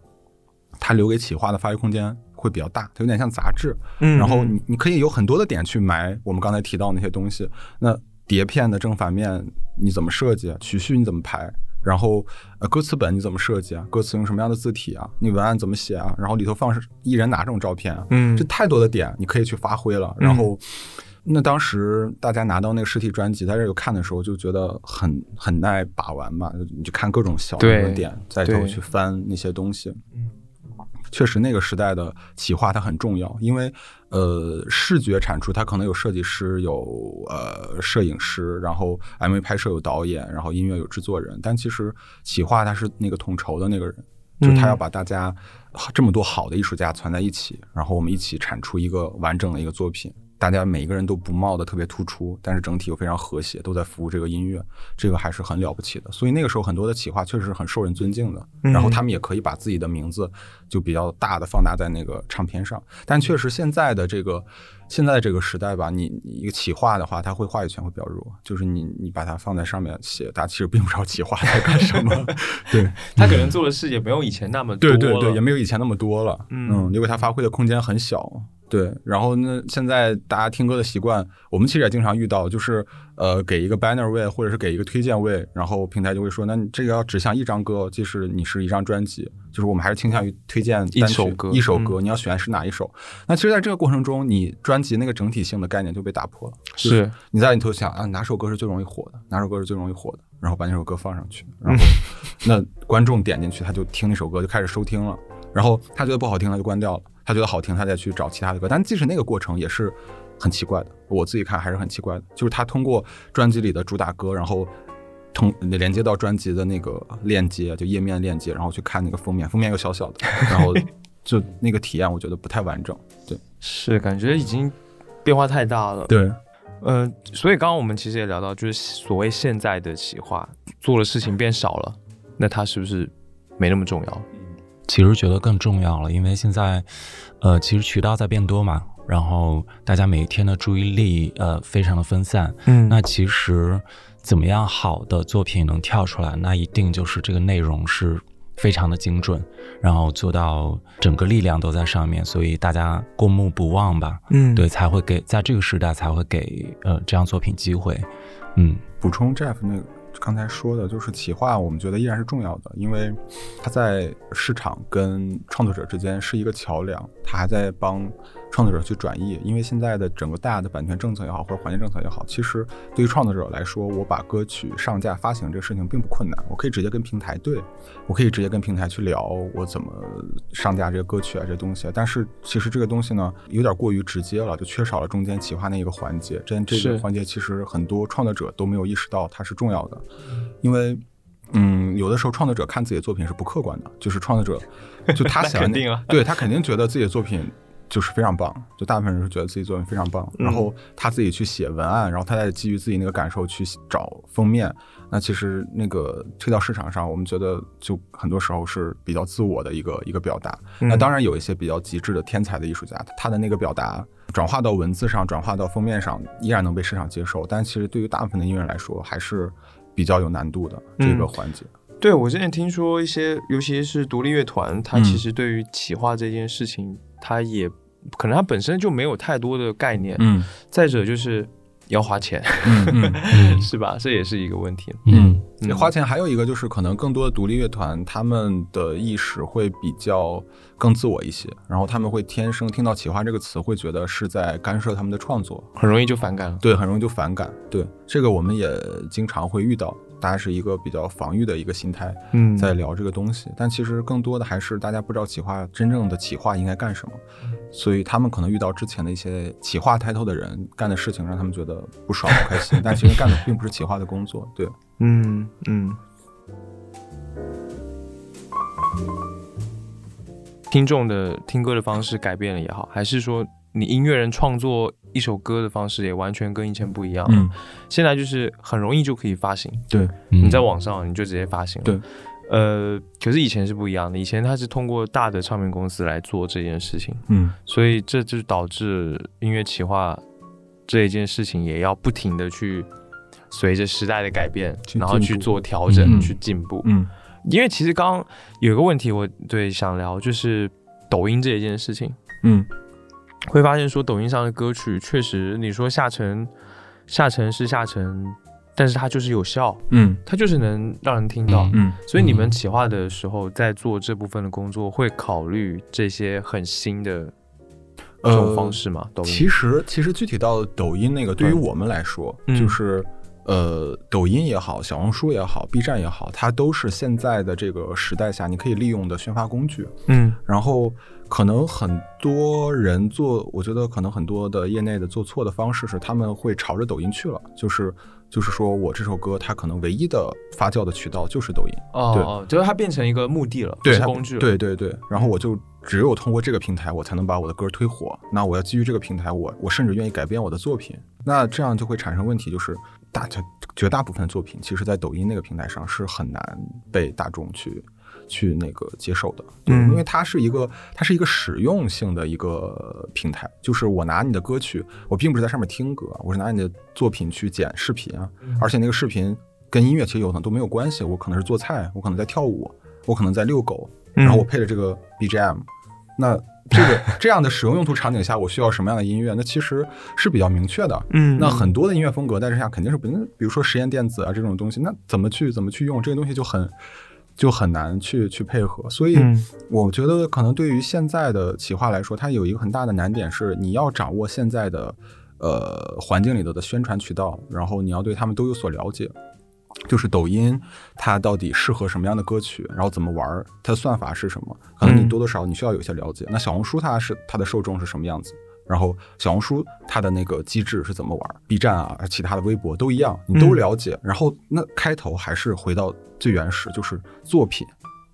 它留给企划的发挥空间会比较大，它有点像杂志，嗯然后你你可以有很多的点去埋我们刚才提到那些东西，那碟片的正反面你怎么设计，曲序你怎么排？然后，呃，歌词本你怎么设计啊？歌词用什么样的字体啊？你文案怎么写啊？然后里头放是艺人哪种照片啊？嗯这太多的点你可以去发挥了。然后，那当时大家拿到那个实体专辑，在这有看的时候，就觉得很很耐把玩嘛，你就看各种小的点，再头对去翻那些东西。嗯确实，那个时代的企划它很重要，因为呃，视觉产出它可能有设计师、有呃摄影师，然后 MV 拍摄有导演，然后音乐有制作人，但其实企划他是那个统筹的那个人，就他要把大家这么多好的艺术家攒在一起，然后我们一起产出一个完整的一个作品。大家每一个人都不冒的特别突出，但是整体又非常和谐，都在服务这个音乐，这个还是很了不起的。所以那个时候很多的企划确实是很受人尊敬的，嗯然后他们也可以把自己的名字就比较大的放大在那个唱片上。但确实现在的这个现在这个时代吧，你你一个企划的话，他会话语权会比较弱，就是你你把它放在上面写，大家其实并不知道企划在干什么。对他可能做的事也没有以前那么多对对对，也没有以前那么多了。嗯嗯，因为他发挥的空间很小。对，然后呢，现在大家听歌的习惯，我们其实也经常遇到，就是呃，给一个 banner 位或者是给一个推荐位，然后平台就会说，那你这个要指向一张歌，即使你是一张专辑，就是我们还是倾向于推荐一首歌一首歌，你要选是哪一首？那其实，在这个过程中，你专辑那个整体性的概念就被打破了。就是你在里头想啊，哪首歌是最容易火的？哪首歌是最容易火的？然后把那首歌放上去，然后 那观众点进去，他就听那首歌，就开始收听了。然后他觉得不好听，他就关掉了；他觉得好听，他再去找其他的歌。但即使那个过程也是很奇怪的，我自己看还是很奇怪的。就是他通过专辑里的主打歌，然后通连接到专辑的那个链接，就页面链接，然后去看那个封面，封面又小小的，然后 就那个体验，我觉得不太完整。对是感觉已经变化太大了。对，嗯、所以刚刚我们其实也聊到，就是所谓现在的企划做的事情变少了，那它是不是没那么重要？其实觉得更重要了，因为现在，呃，其实渠道在变多嘛，然后大家每一天的注意力呃非常的分散，嗯。那其实怎么样好的作品能跳出来，那一定就是这个内容是非常的精准，然后做到整个力量都在上面，所以大家过目不忘吧，嗯。对，才会给在这个时代才会给呃这样作品机会，嗯。补充 Jeff 那个刚才说的，就是企划，我们觉得依然是重要的，因为它在市场跟创作者之间是一个桥梁，它还在帮创作者去转译。因为现在的整个大的版权政策也好，或者环境政策也好，其实对于创作者来说，我把歌曲上架发行这个事情并不困难，我可以直接跟平台对，我可以直接跟平台去聊我怎么上架这个歌曲啊这东西。但是其实这个东西呢，有点过于直接了，就缺少了中间企划那一个环节。这这个环节其实很多创作者都没有意识到它是重要的，因为。嗯，有的时候创作者看自己的作品是不客观的，就是创作者，就他想 肯定啊对他肯定觉得自己的作品就是非常棒，就大部分人是觉得自己作品非常棒，嗯然后他自己去写文案，然后他再基于自己那个感受去找封面。那其实那个推到市场上，我们觉得就很多时候是比较自我的一个一个表达。嗯那当然有一些比较极致的天才的艺术家，他的那个表达转化到文字上，转化到封面上，依然能被市场接受。但其实对于大部分的音乐人来说，还是比较有难度的这个环节。对我之前听说一些，尤其是独立乐团，它嗯其实对于企划这件事情，它也可能他本身就没有太多的概念。嗯再者就是要花钱，嗯嗯。嗯 是吧？这也是一个问题。嗯嗯花钱还有一个就是，可能更多的独立乐团，他们的意识会比较更自我一些，然后他们会天生听到企划这个词，会觉得是在干涉他们的创作，很容易就反感了。对，很容易就反感。对，这个我们也经常会遇到，大家是一个比较防御的一个心态嗯在聊这个东西，但其实更多的还是大家不知道企划真正的企划应该干什么，所以他们可能遇到之前的一些企划 title 的人干的事情，让他们觉得不爽不开心，但其实干的并不是企划的工作。对，嗯嗯。听众的听歌的方式改变了也好，还是说你音乐人创作一首歌的方式也完全跟以前不一样了？嗯，现在就是很容易就可以发行，对，嗯。你在网上你就直接发行了。对，呃，可是以前是不一样的，以前它是通过大的唱片公司来做这件事情，嗯。所以这就导致音乐企划这一件事情也要不停的去随着时代的改变，然后去做调整、嗯。去进步。嗯。因为其实刚刚有一个问题，我对想聊就是抖音这一件事情，嗯会发现说抖音上的歌曲确实，你说下沉下沉是下沉，但是它就是有效，嗯它就是能让人听到。嗯嗯所以你们企划的时候，在做这部分的工作，会考虑这些很新的这种方式吗？抖音呃其实其实具体到抖音那个，对于我们来说，嗯就是呃，抖音也好，小红书也好，B 站也好，它都是现在的这个时代下你可以利用的宣发工具。嗯然后可能很多人做，我觉得可能很多的业内的做错的方式是，他们会朝着抖音去了，就是就是说我这首歌它可能唯一的发酵的渠道就是抖音。对哦哦，就是它变成一个目的了，不对工具了。对对对，然后我就只有通过这个平台，我才能把我的歌推火。那我要基于这个平台，我我甚至愿意改变我的作品。那这样就会产生问题，就是大家绝大部分的作品，其实在抖音那个平台上是很难被大众去去那个接受的，对，嗯因为它是一个它是一个实用性的一个平台，就是我拿你的歌曲，我并不是在上面听歌，我是拿你的作品去剪视频啊，而且那个视频跟音乐其实有可能都没有关系，我可能是做菜，我可能在跳舞，我可能在遛狗，嗯然后我配了这个 BGM，那这个这样的使用用途场景下，我需要什么样的音乐？那其实是比较明确的。嗯，那很多的音乐风格在这下肯定是不，比如说实验电子啊这种东西，那怎么去怎么去用这个东西就很就很难去去配合。所以嗯我觉得可能对于现在的企划来说，它有一个很大的难点是你要掌握现在的呃环境里头的宣传渠道，然后你要对他们都有所了解。就是抖音它到底适合什么样的歌曲，然后怎么玩儿，它的算法是什么？可能你嗯多多少少你需要有一些了解。那小红书它是它的受众是什么样子？然后小红书它的那个机制是怎么玩？B 站啊，其他的微博都一样，你都嗯了解。然后那开头还是回到最原始，就是作品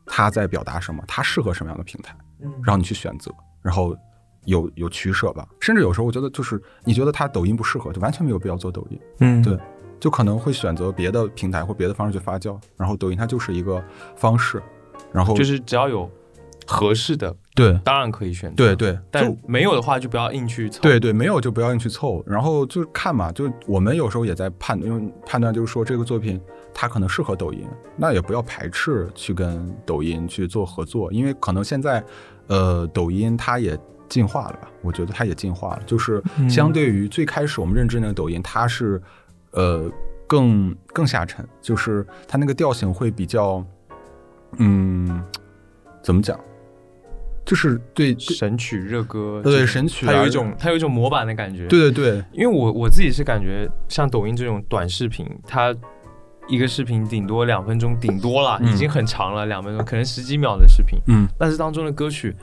它在表达什么，它适合什么样的平台，嗯让你去选择，然后有有取舍吧。甚至有时候我觉得，就是你觉得它抖音不适合，就完全没有必要做抖音。嗯对就可能会选择别的平台或别的方式去发酵，然后抖音它就是一个方式，然后就是只要有合适的，对。当然可以选择。对，对，但就没有的话就不要硬去凑。对对，没有就不要硬去凑，然后就看嘛，就我们有时候也在判，因为判断就是说这个作品它可能适合抖音，那也不要排斥去跟抖音去做合作，因为可能现在呃抖音它也进化了吧，我觉得它也进化了，就是嗯。相对于最开始我们认知那个抖音，它是呃更更下沉，就是它那个调性会比较嗯怎么讲，就是对对神曲热歌，对神曲啊它有一种它有一种模板的感觉。，对对对因为我我自己是感觉像抖音这种短视频，它一个视频顶多两分钟，顶多了，嗯已经很长了，两分钟，可能十几秒的视频，嗯。但是当中的歌曲。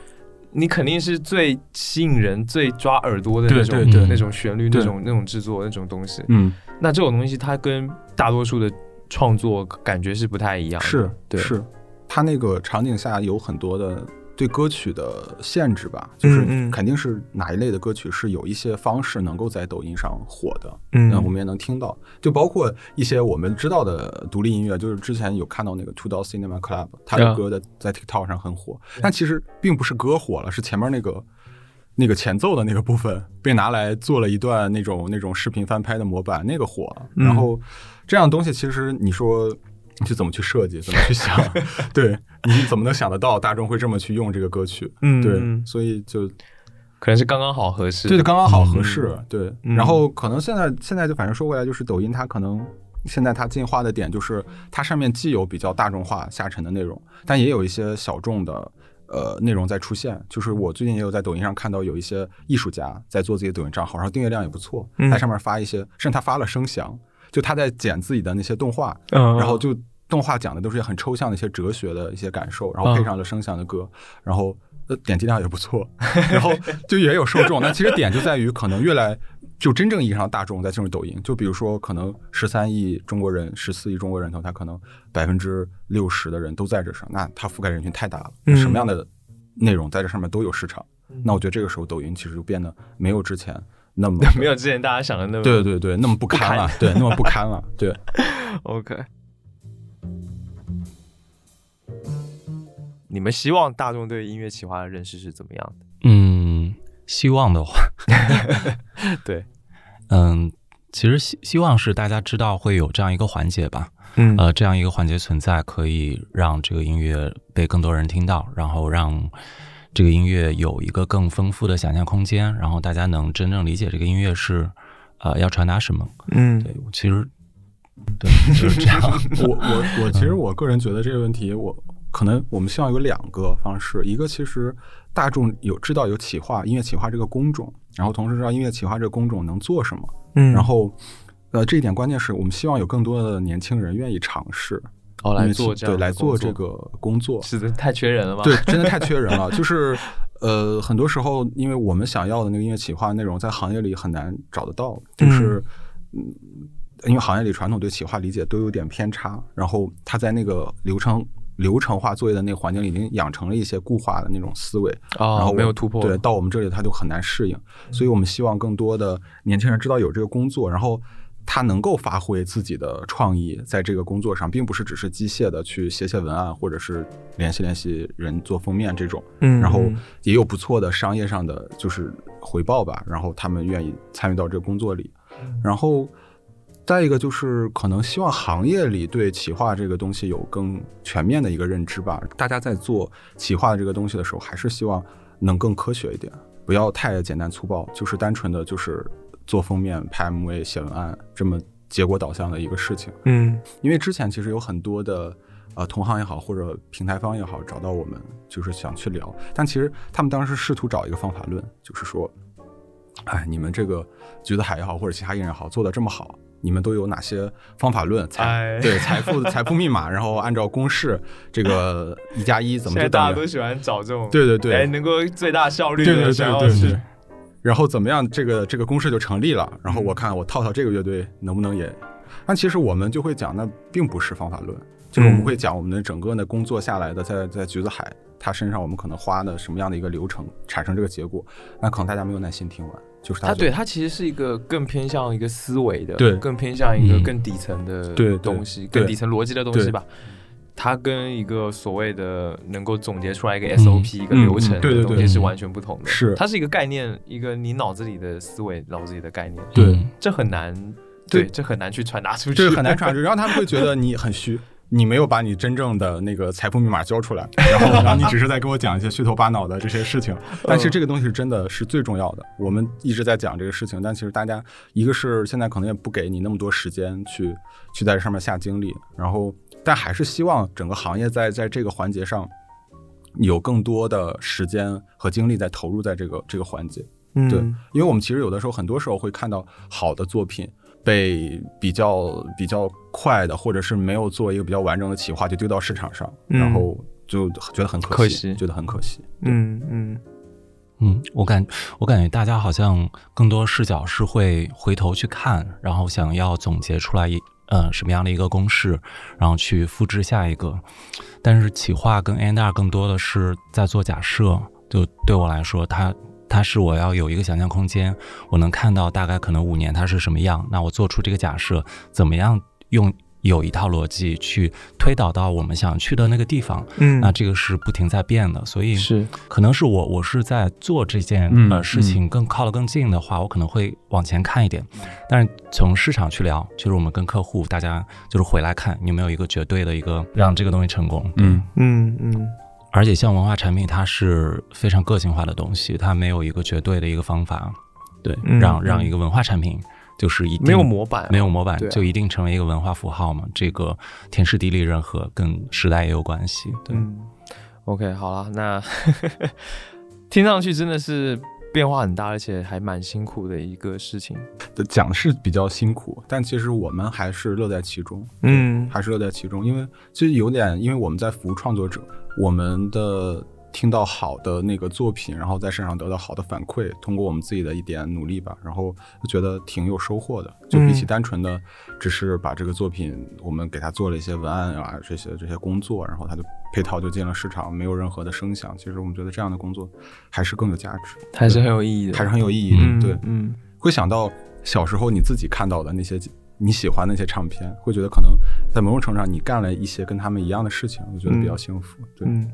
你肯定是最吸引人、最抓耳朵的那种、对对对那种旋律、那种那种制作、那种东西。嗯，那这种东西，它跟大多数的创作感觉是不太一样的。是对，是，它那个场景下有很多的对歌曲的限制吧，就是肯定是哪一类的歌曲是有一些方式能够在抖音上火的，嗯。那我们也能听到，就包括一些我们知道的独立音乐，就是之前有看到那个 Two Door Cinema Club，他的啊。歌的在 TikTok 上很火，但其实并不是歌火了，是前面那个。那个前奏的那个部分被拿来做了一段那种那种视频翻拍的模板，那个火。然后这样东西其实你说你去怎么去设计，怎么去想，对，你怎么能想得到大众会这么去用这个歌曲？嗯对嗯，所以就可能是刚刚好合适。对，刚刚好合嗯适。对，嗯然后可能现在现在就反正说回来，就是抖音它可能现在它进化的点就是它上面既有比较大众化下沉的内容，但也有一些小众的。呃，内容在出现，就是我最近也有在抖音上看到有一些艺术家在做自己的抖音账号，然后订阅量也不错，嗯在上面发一些，甚至他发了声响，就他在剪自己的那些动画，嗯，然后就动画讲的都是很抽象的一些哲学的一些感受，然后配上了声响的歌，然后呃点击量也不错，然后就也有受众。那其实点就在于可能越来就真正意义上大众在进入抖音，就比如说可能十三亿中国人、十四亿中国人头，他可能百分之六十的人都在这上，那它覆盖人群太大了，嗯什么样的内容在这上面都有市场。那我觉得这个时候抖音其实就变得没有之前那么 没有之前大家想的那么对对对那么不堪了，对那么不堪了，对。OK。你们希望大众对音乐企划的认识是怎么样的？嗯，希望的话，对，嗯，其实希希望是大家知道会有这样一个环节吧，嗯呃，这样一个环节存在，可以让这个音乐被更多人听到，然后让这个音乐有一个更丰富的想象空间，然后大家能真正理解这个音乐是呃要传达什么。嗯对，其实对就是这样。我我我其实我个人觉得这个问题，我可能我们希望有两个方式，一个其实大众有知道有企划音乐企划这个工种，然后同时知道音乐企划这个工种能做什么，嗯然后呃这一点关键是我们希望有更多的年轻人愿意尝试哦来做这对来做这个工作，是的，太缺人了吗？对，真的太缺人了。就是呃，很多时候，因为我们想要的那个音乐企划内容，在行业里很难找得到，就是嗯，因为行业里传统对企划理解都有点偏差，然后他在那个流程。流程化作业的那个环境里，已经养成了一些固化的那种思维，哦，然后没有突破，对，到我们这里他就很难适应，所以我们希望更多的年轻人知道有这个工作，然后他能够发挥自己的创意在这个工作上，并不是只是机械的去写写文案，或者是联系联系人做封面这种，嗯，然后嗯。也有不错的商业上的就是回报吧，然后他们愿意参与到这个工作里，然后。再一个就是可能希望行业里对企划这个东西有更全面的一个认知吧。大家在做企划这个东西的时候，还是希望能更科学一点，不要太简单粗暴，就是单纯的就是做封面、拍 MV、写文案这么结果导向的一个事情。嗯因为之前其实有很多的呃同行也好，或者平台方也好，找到我们就是想去聊，但其实他们当时试图找一个方法论，就是说，哎，你们这个橘子海也好，或者其他艺人也好，做的这么好。你们都有哪些方法论？财、哎对财富 财富密码，然后按照公式，这个一加一怎么现在就？大家都喜欢找这种对对对，哎能够最大效率的对对对对对。然后怎么样，这个这个公式就成立了。然后我看我套套这个乐队能不能也，但其实我们就会讲，那并不是方法论，就是我们会讲我们的整个的工作下来的，在在橘子海他身上我们可能花的什么样的一个流程产生这个结果，那可能大家没有耐心听完，就是它他对他其实是一个更偏向一个思维的，对更偏向一个嗯更底层的东西，对更底层逻辑的东西吧。它跟一个所谓的能够总结出来一个 SOP、一个流程嗯对对对的东西是完全不同的。是它是一个概念，一个你脑子里的思维，脑子里的概念。对嗯这很难，对对，这很难去传达出去，这很难传出去，然后他们会觉得你很虚。你没有把你真正的那个财富密码交出来，然后然后你只是在跟我讲一些虚头巴脑的这些事情，但其实这个东西真的是最重要的。我们一直在讲这个事情，但其实大家一个是现在可能也不给你那么多时间去去在这上面下精力，然后但还是希望整个行业在在这个环节上有更多的时间和精力在投入在这个这个环节。嗯对，因为我们其实有的时候，很多时候会看到好的作品被比较比较快的，或者是没有做一个比较完整的企划就丢到市场上，嗯然后就觉得很可可惜觉得很可惜。嗯嗯嗯，我感我感觉大家好像更多视角是会回头去看，然后想要总结出来一呃什么样的一个公式，然后去复制下一个。但是企划跟 N R 更多的是在做假设，就对我来说，它它是我要有一个想象空间，我能看到大概可能五年它是什么样，那我做出这个假设，怎么样用有一套逻辑去推导到我们想去的那个地方，嗯那这个是不停在变的，所以是可能是我我是在做这件嗯呃事情更靠得更近的话，我可能会往前看一点。但是从市场去聊，就是我们跟客户大家就是回来看，你有没有一个绝对的一个让这个东西成功。嗯嗯嗯而且像文化产品，它是非常个性化的东西，它没有一个绝对的一个方法，对，嗯让嗯让一个文化产品就是一定没有模板没有模板就一定成为一个文化符号嘛？这个天时地利人和跟时代也有关系，对。嗯，OK，好了，那 听上去真的是变化很大，而且还蛮辛苦的一个事情。讲是比较辛苦，但其实我们还是乐在其中。嗯还是乐在其中，因为其实有点，因为我们在服务创作者，我们的听到好的那个作品，然后在身上得到好的反馈，通过我们自己的一点努力吧，然后就觉得挺有收获的。就比起嗯单纯的只是把这个作品，我们给他做了一些文案啊，这些这些工作，然后他就配套就进了市场，没有任何的声响。其实我们觉得这样的工作还是更有价值，还是很有意义的，还是很有意义的。嗯对，嗯会想到小时候你自己看到的那些你喜欢的那些唱片，会觉得可能在某种程度上你干了一些跟他们一样的事情，我觉得比较幸福。对，嗯，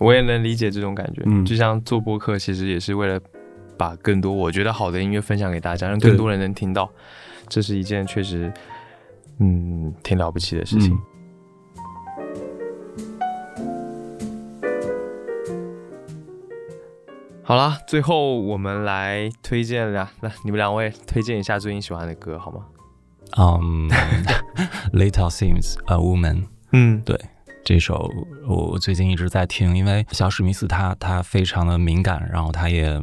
我也能理解这种感觉。嗯就像做播客，其实也是为了把更多我觉得好的音乐分享给大家，让更多人能听到。这是一件确实，嗯，挺了不起的事情。嗯好啦，最后我们来推荐两，来你们两位推荐一下最近喜欢的歌好吗？嗯、l a t e r Seems a Woman 嗯这首我最近一直在听，因为小史密斯他他非常的敏感，然后他也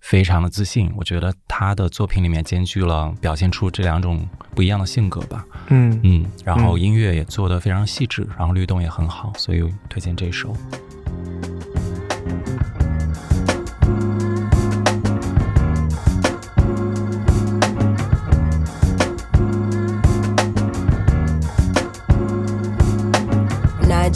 非常的自信。我觉得他的作品里面兼具了表现出这两种不一样的性格吧。嗯嗯，然后嗯音乐也做得非常细致，然后律动也很好，所以推荐这首。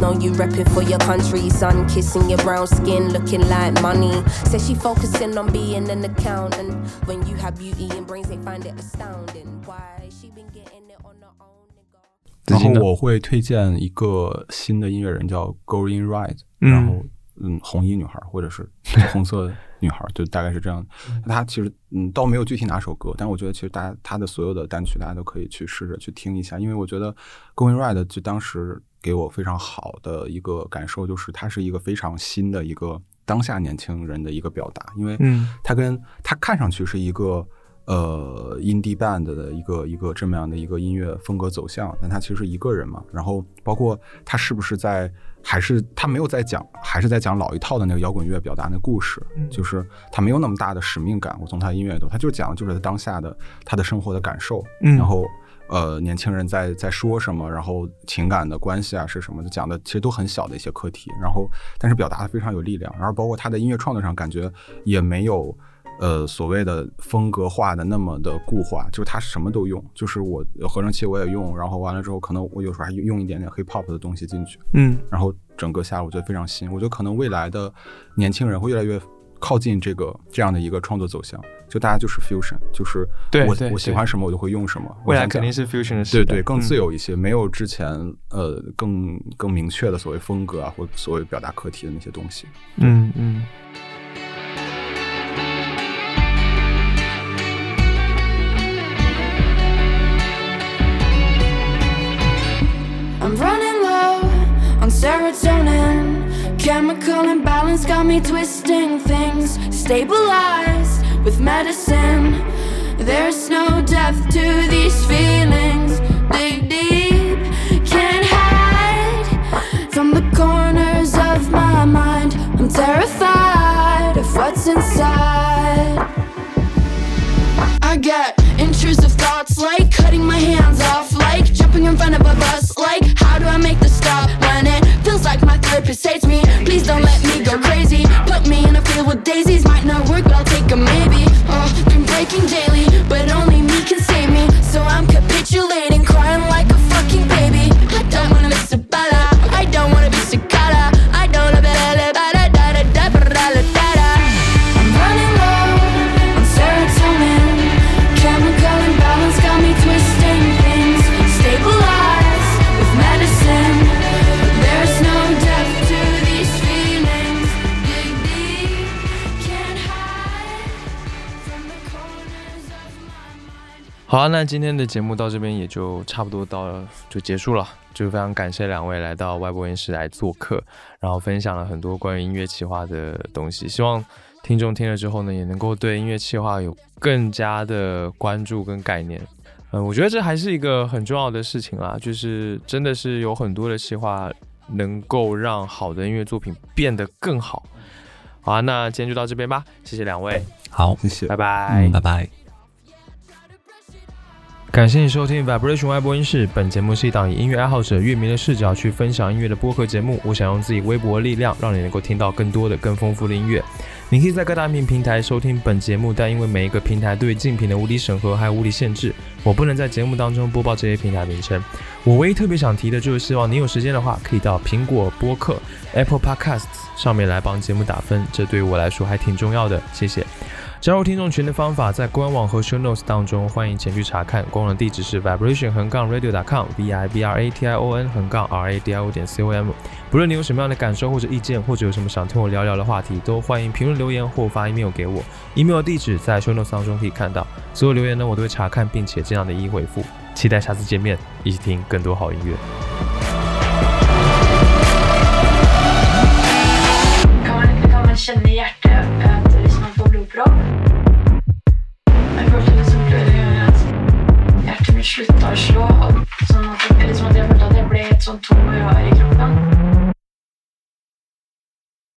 know you repping for your country. Sun kissing your brown skin, looking like money. Says she focusing on being an accountant. When you have beauty and brains, they find it astounding. Why she been getting it on her own, 然后我会推荐一个新的音乐人叫 Going Right，、嗯然后嗯，红衣女孩或者是红色女孩，就大概是这样的。她其实嗯，倒没有具体哪首歌，但我觉得其实大家她的所有的单曲，大家都可以去试着去听一下，因为我觉得 Going Right 就当时给我非常好的一个感受，就是它是一个非常新的一个当下年轻人的一个表达，因为嗯它跟它看上去是一个呃 indie band 的一个一个这么样的一个音乐风格走向，但他其实是一个人嘛。然后包括他是不是在，还是他没有在讲，还是在讲老一套的那个摇滚乐表达那故事，就是他没有那么大的使命感。我从他的音乐里头，他就讲的就是他当下的他的生活的感受，嗯然后。呃，年轻人在在说什么，然后情感的关系啊是什么，就讲的其实都很小的一些课题，然后但是表达的非常有力量，然后包括他的音乐创作上感觉也没有呃所谓的风格化的那么的固化，就是他什么都用，就是我合成器我也用，然后完了之后可能我有时候还用一点点 hip hop 的东西进去，嗯。然后整个下来我觉得非常新，我觉得可能未来的年轻人会越来越靠近这个这样的一个创作走向，就大家就是 fusion 就是我我喜欢什么我就会用什么未来肯定是 fusion 的对对更自由一些没有之前呃更更明确的所谓风格啊或所谓表达课题的那些东西嗯嗯 i'm running low on serotonin chemical imbalance got me twisting things Stabilize. With medicine. There's no depth to these feelings. Dig deep, can't hide from the corners of my mind. I'm terrified of what's inside. I get intrusive thoughts like cutting my hands off, like jumping in front of a bus, like how do I make the stop when it feels like my therapist hates me? Please don't let me go crazy. Put me in a field with daisies, might not work, but I'll take a maybe. Oh, been breaking daily, but only me can save me. So I'm capitulating, 好啊，那今天的节目到这边也就差不多到了，就结束了。就非常感谢两位来到外播音室来做客，然后分享了很多关于音乐企划的东西。希望听众听了之后呢，也能够对音乐企划有更加的关注跟概念。嗯，我觉得这还是一个很重要的事情啦，就是真的是有很多的企划能够让好的音乐作品变得更好。好啊，那今天就到这边吧，谢谢两位，好，谢谢拜。拜。嗯，拜拜。感谢你收听 Vibration 外播音室。本节目是一档以音乐爱好者、乐迷的视角去分享音乐的播客节目。我想用自己微薄的力量，让你能够听到更多的、更丰富的音乐。你可以在各大音频平台收听本节目，但因为每一个平台对竞品的无理审核还有无理限制，我不能在节目当中播报这些平台名称。我唯一特别想提的就是，希望你有时间的话，可以到苹果播客 Apple Podcasts 上面来帮节目打分，这对于我来说还挺重要的。谢谢。加入听众群的方法在官网和 show notes 当中欢迎前去查看。官网地址是 vibration 横杠 radio 点 com，v i b r a t i o n 横杠 r a d i o 点 com 不论你有什么样的感受或者意见或者有什么想听我聊聊的话题都欢迎评论留言或发 email 给我。email 地址在 show notes 当中可以看到。所有留言呢我都会查看并且尽量的一一回复。期待下次见面一起听更多好音乐。slutta å slå. Sånn at, eller sånn at jeg følte at jeg ble et sånn tom og rar i kroppen.